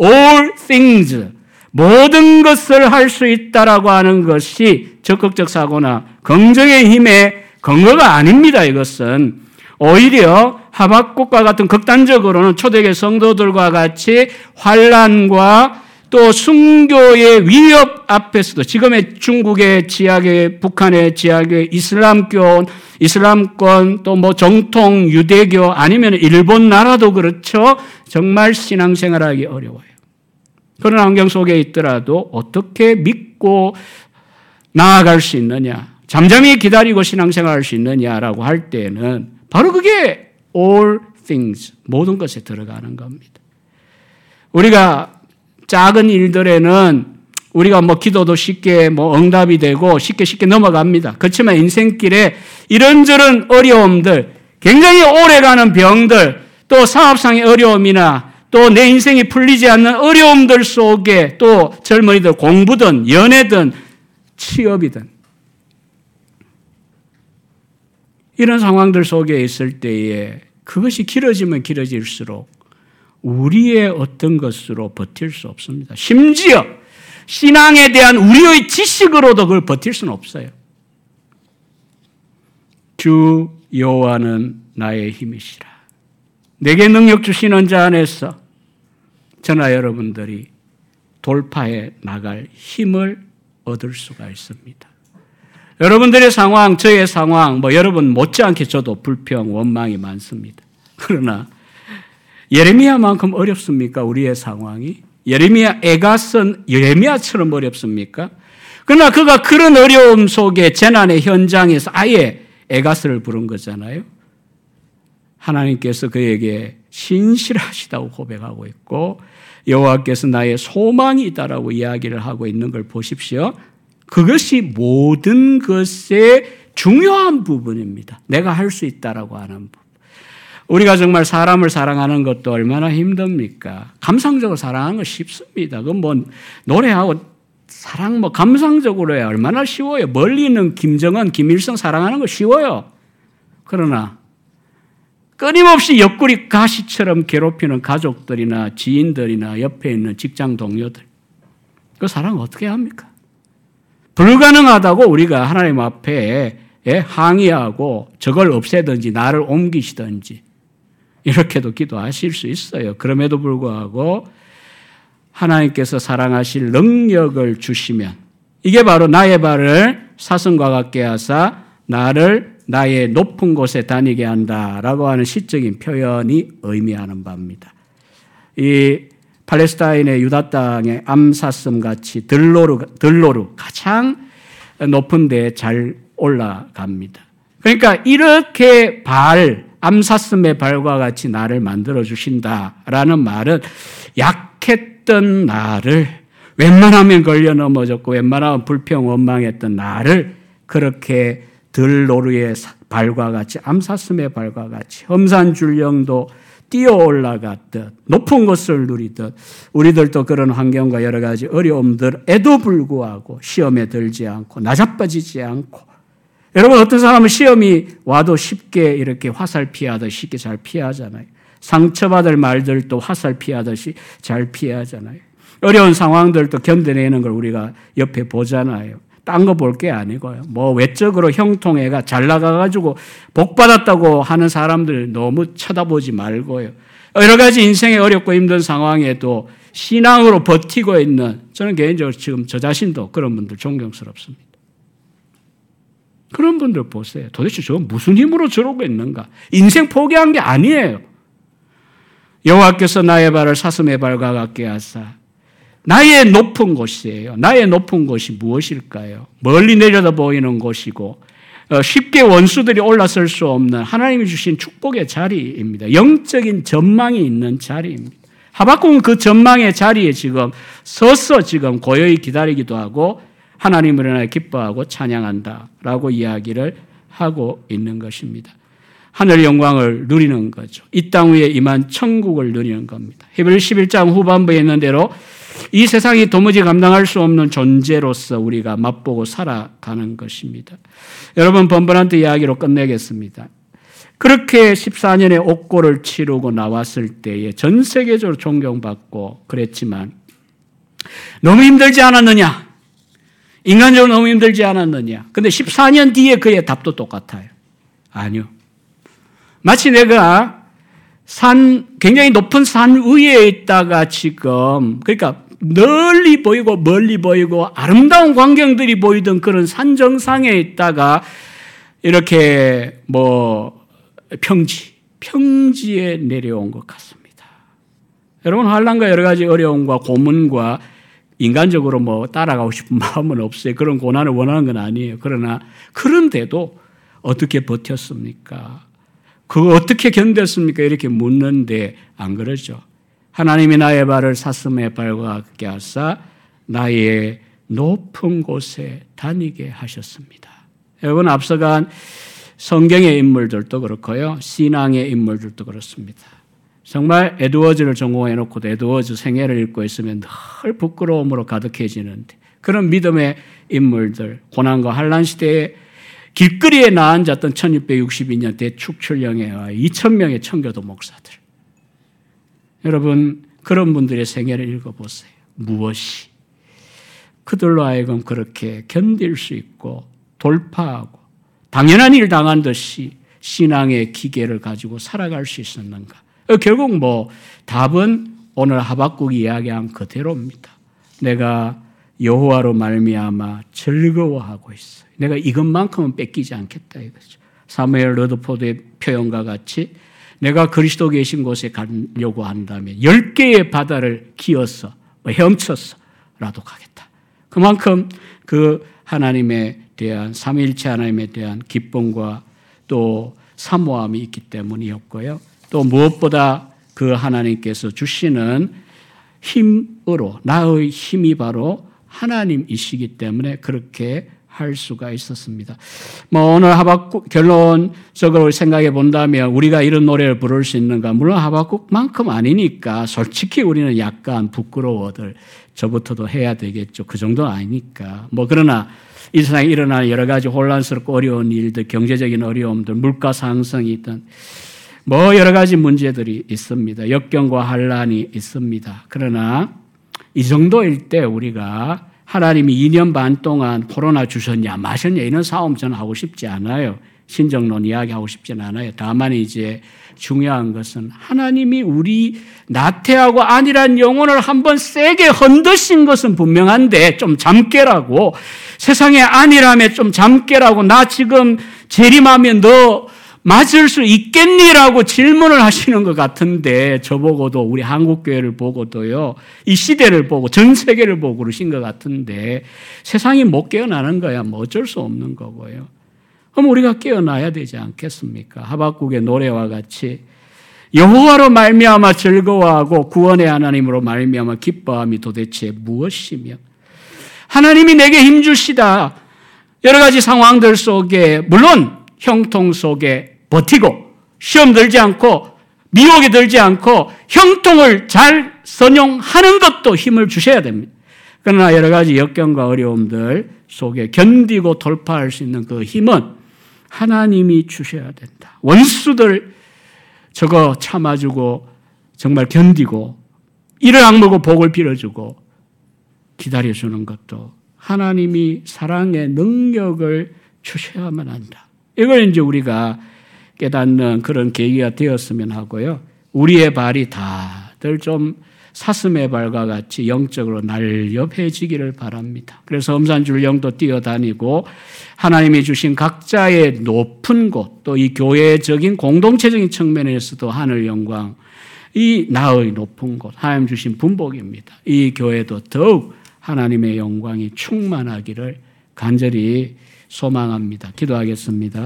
all things 모든 것을 할 수 있다라고 하는 것이 적극적 사고나 긍정의 힘의 근거가 아닙니다. 이것은 오히려 하박국과 같은 극단적으로는 초대교 성도들과 같이 환란과 또 순교의 위협 앞에서도 지금의 중국의 지역의 북한의 지역의 이슬람교, 이슬람권 또 뭐 정통 유대교 아니면 일본 나라도 그렇죠. 정말 신앙생활하기 어려워요. 그런 환경 속에 있더라도 어떻게 믿고 나아갈 수 있느냐, 잠잠히 기다리고 신앙생활 할 수 있느냐라고 할 때는 바로 그게 all things 모든 것에 들어가는 겁니다. 우리가 작은 일들에는 우리가 뭐 기도도 쉽게 뭐 응답이 되고 쉽게 쉽게 넘어갑니다. 그렇지만 인생길에 이런저런 어려움들, 굉장히 오래가는 병들, 또 사업상의 어려움이나 또 내 인생이 풀리지 않는 어려움들 속에 또 젊은이들 공부든 연애든 취업이든 이런 상황들 속에 있을 때에 그것이 길어지면 길어질수록 우리의 어떤 것으로 버틸 수 없습니다. 심지어 신앙에 대한 우리의 지식으로도 그걸 버틸 수는 없어요. 주 여호와는 나의 힘이시라. 내게 능력 주시는 자 안에서 저나 여러분들이 돌파해 나갈 힘을 얻을 수가 있습니다. 여러분들의 상황, 저의 상황, 뭐 여러분 못지않게 저도 불평, 원망이 많습니다. 그러나 예레미야만큼 어렵습니까? 우리의 상황이? 예레미야 애가 쓴 예레미야처럼 어렵습니까? 그러나 그가 그런 어려움 속에 재난의 현장에서 아예 에가스를 부른 거잖아요. 하나님께서 그에게 신실하시다고 고백하고 있고 여호와께서 나의 소망이 있다라고 이야기를 하고 있는 걸 보십시오. 그것이 모든 것의 중요한 부분입니다. 내가 할 수 있다라고 하는 부분. 우리가 정말 사람을 사랑하는 것도 얼마나 힘듭니까? 감상적으로 사랑하는 거 쉽습니다. 그건 뭐 노래하고 사랑 뭐 감상적으로 해 얼마나 쉬워요. 멀리 있는 김정은, 김일성 사랑하는 거 쉬워요. 그러나 끊임없이 옆구리 가시처럼 괴롭히는 가족들이나 지인들이나 옆에 있는 직장 동료들. 그 사랑 어떻게 합니까? 불가능하다고 우리가 하나님 앞에 항의하고 저걸 없애든지 나를 옮기시든지 이렇게도 기도하실 수 있어요. 그럼에도 불구하고 하나님께서 사랑하실 능력을 주시면 이게 바로 나의 발을 사슴과 같게 하사 나를 나의 높은 곳에 다니게 한다라고 하는 시적인 표현이 의미하는 바입니다. 이 팔레스타인의 유다 땅의 암사슴 같이 들로르 들로르 가장 높은 데잘 올라갑니다. 그러니까 이렇게 발 암사슴의 발과 같이 나를 만들어 주신다라는 말은 약했던 나를 웬만하면 걸려 넘어졌고 웬만하면 불평 원망했던 나를 그렇게 들노루의 발과 같이 암사슴의 발과 같이 험산 줄령도 뛰어 올라갔듯 높은 것을 누리듯 우리들도 그런 환경과 여러 가지 어려움들에도 불구하고 시험에 들지 않고 나자빠지지 않고 여러분 어떤 사람은 시험이 와도 쉽게 이렇게 화살 피하듯이 쉽게 잘 피하잖아요. 상처받을 말들도 화살 피하듯이 잘 피하잖아요. 어려운 상황들도 견뎌내는 걸 우리가 옆에 보잖아요. 딴 거 볼 게 아니고요. 뭐 외적으로 형통해가 잘 나가가지고 복 받았다고 하는 사람들 너무 쳐다보지 말고요. 여러 가지 인생의 어렵고 힘든 상황에도 신앙으로 버티고 있는 저는 개인적으로 지금 저 자신도 그런 분들 존경스럽습니다. 그런 분들 보세요. 도대체 저 무슨 힘으로 저러고 있는가? 인생 포기한 게 아니에요. 여호와께서 나의 발을 사슴의 발과 같게 하사 나의 높은 곳이에요. 나의 높은 곳이 무엇일까요? 멀리 내려다 보이는 곳이고 어, 쉽게 원수들이 올라설 수 없는 하나님이 주신 축복의 자리입니다. 영적인 전망이 있는 자리입니다. 하박국은 그 전망의 자리에 지금 서서 지금 고요히 기다리기도 하고 하나님을 인하여 기뻐하고 찬양한다라고 이야기를 하고 있는 것입니다. 하늘 영광을 누리는 거죠. 이 땅 위에 임한 천국을 누리는 겁니다. 히브리 11장 후반부에 있는 대로 이 세상이 도무지 감당할 수 없는 존재로서 우리가 맛보고 살아가는 것입니다. 여러분 번번한테 이야기로 끝내겠습니다. 그렇게 14년의 옥고를 치르고 나왔을 때에 전 세계적으로 존경받고 그랬지만 너무 힘들지 않았느냐? 인간적으로 너무 힘들지 않았느냐? 근데 14년 뒤에 그의 답도 똑같아요. 아니요. 마치 내가 산, 굉장히 높은 산 위에 있다가 지금, 그러니까 멀리 보이고 멀리 보이고 아름다운 광경들이 보이던 그런 산 정상에 있다가 이렇게 뭐 평지, 평지에 내려온 것 같습니다. 여러분 환란과 여러 가지 어려움과 고문과 인간적으로 뭐 따라가고 싶은 마음은 없어요. 그런 고난을 원하는 건 아니에요. 그러나 그런데도 어떻게 버텼습니까? 그거 어떻게 견뎠습니까? 이렇게 묻는데 안 그러죠. 하나님이 나의 발을 사슴의 발과 같게 하사 나의 높은 곳에 다니게 하셨습니다. 여러분 앞서간 성경의 인물들도 그렇고요. 신앙의 인물들도 그렇습니다. 정말 에드워즈를 전공해 놓고도 에드워즈 생애를 읽고 있으면 늘 부끄러움으로 가득해지는데 그런 믿음의 인물들 고난과 환란 시대에 길거리에 나앉았던 1662년 대축출령에 의하 2천명의 청교도 목사들. 여러분, 그런 분들의 생애를 읽어보세요. 무엇이? 그들로 하여금 그렇게 견딜 수 있고 돌파하고 당연한 일 당한 듯이 신앙의 기계를 가지고 살아갈 수 있었는가? 결국 뭐 답은 오늘 하박국이 이야기한 그대로입니다. 내가 여호와로 말미암아 즐거워하고 있어요. 내가 이것만큼은 뺏기지 않겠다 이거죠. 사무엘 러드포드의 표현과 같이 내가 그리스도 계신 곳에 가려고 한다면 열 개의 바다를 기어서 뭐 헤엄쳐서라도 가겠다. 그만큼 그 하나님에 대한 삼일체 하나님에 대한 기쁨과 또 사모함이 있기 때문이었고요. 또 무엇보다 그 하나님께서 주시는 힘으로 나의 힘이 바로 하나님이시기 때문에 그렇게 할 수가 있었습니다. 뭐 오늘 하박국 결론적으로 생각해 본다면 우리가 이런 노래를 부를 수 있는가? 물론 하박국만큼 아니니까 솔직히 우리는 약간 부끄러워들 저부터도 해야 되겠죠. 그 정도는 아니니까. 뭐 그러나 이 세상에 일어나는 여러 가지 혼란스럽고 어려운 일들, 경제적인 어려움들, 물가 상승이 있던 뭐 여러 가지 문제들이 있습니다. 역경과 환란이 있습니다. 그러나 이 정도일 때 우리가 하나님이 2년 반 동안 코로나 주셨냐, 마셨냐, 이런 싸움 저는 하고 싶지 않아요. 신정론 이야기하고 싶지는 않아요. 다만 이제 중요한 것은 하나님이 우리 나태하고 아니란 영혼을 한번 세게 흔드신 것은 분명한데 좀 잠깨라고 세상에 아니라면 좀 잠깨라고 나 지금 재림하면 너 맞을 수 있겠니라고 질문을 하시는 것 같은데 저보고도 우리 한국교회를 보고도요 이 시대를 보고 전 세계를 보고 그러신 것 같은데 세상이 못 깨어나는 거야? 뭐 어쩔 수 없는 거고요. 그럼 우리가 깨어나야 되지 않겠습니까? 하박국의 노래와 같이 여호와로 말미암아 즐거워하고 구원의 하나님으로 말미암아 기뻐함이 도대체 무엇이며? 하나님이 내게 힘 주시다. 여러 가지 상황들 속에 물론 형통 속에 버티고 시험 들지 않고 미혹에 들지 않고 형통을 잘 선용하는 것도 힘을 주셔야 됩니다. 그러나 여러 가지 역경과 어려움들 속에 견디고 돌파할 수 있는 그 힘은 하나님이 주셔야 된다. 원수들 저거 참아주고 정말 견디고 이를 악물고 복을 빌어주고 기다려주는 것도 하나님이 사랑의 능력을 주셔야만 한다. 이걸 이제 우리가 깨닫는 그런 계기가 되었으면 하고요. 우리의 발이 다들 좀 사슴의 발과 같이 영적으로 날렵해지기를 바랍니다. 그래서 엄산줄령도 뛰어다니고 하나님이 주신 각자의 높은 곳, 또 이 교회적인 공동체적인 측면에서도 하늘 영광, 이 나의 높은 곳, 하나님 주신 분복입니다. 이 교회도 더욱 하나님의 영광이 충만하기를 간절히 소망합니다. 기도하겠습니다.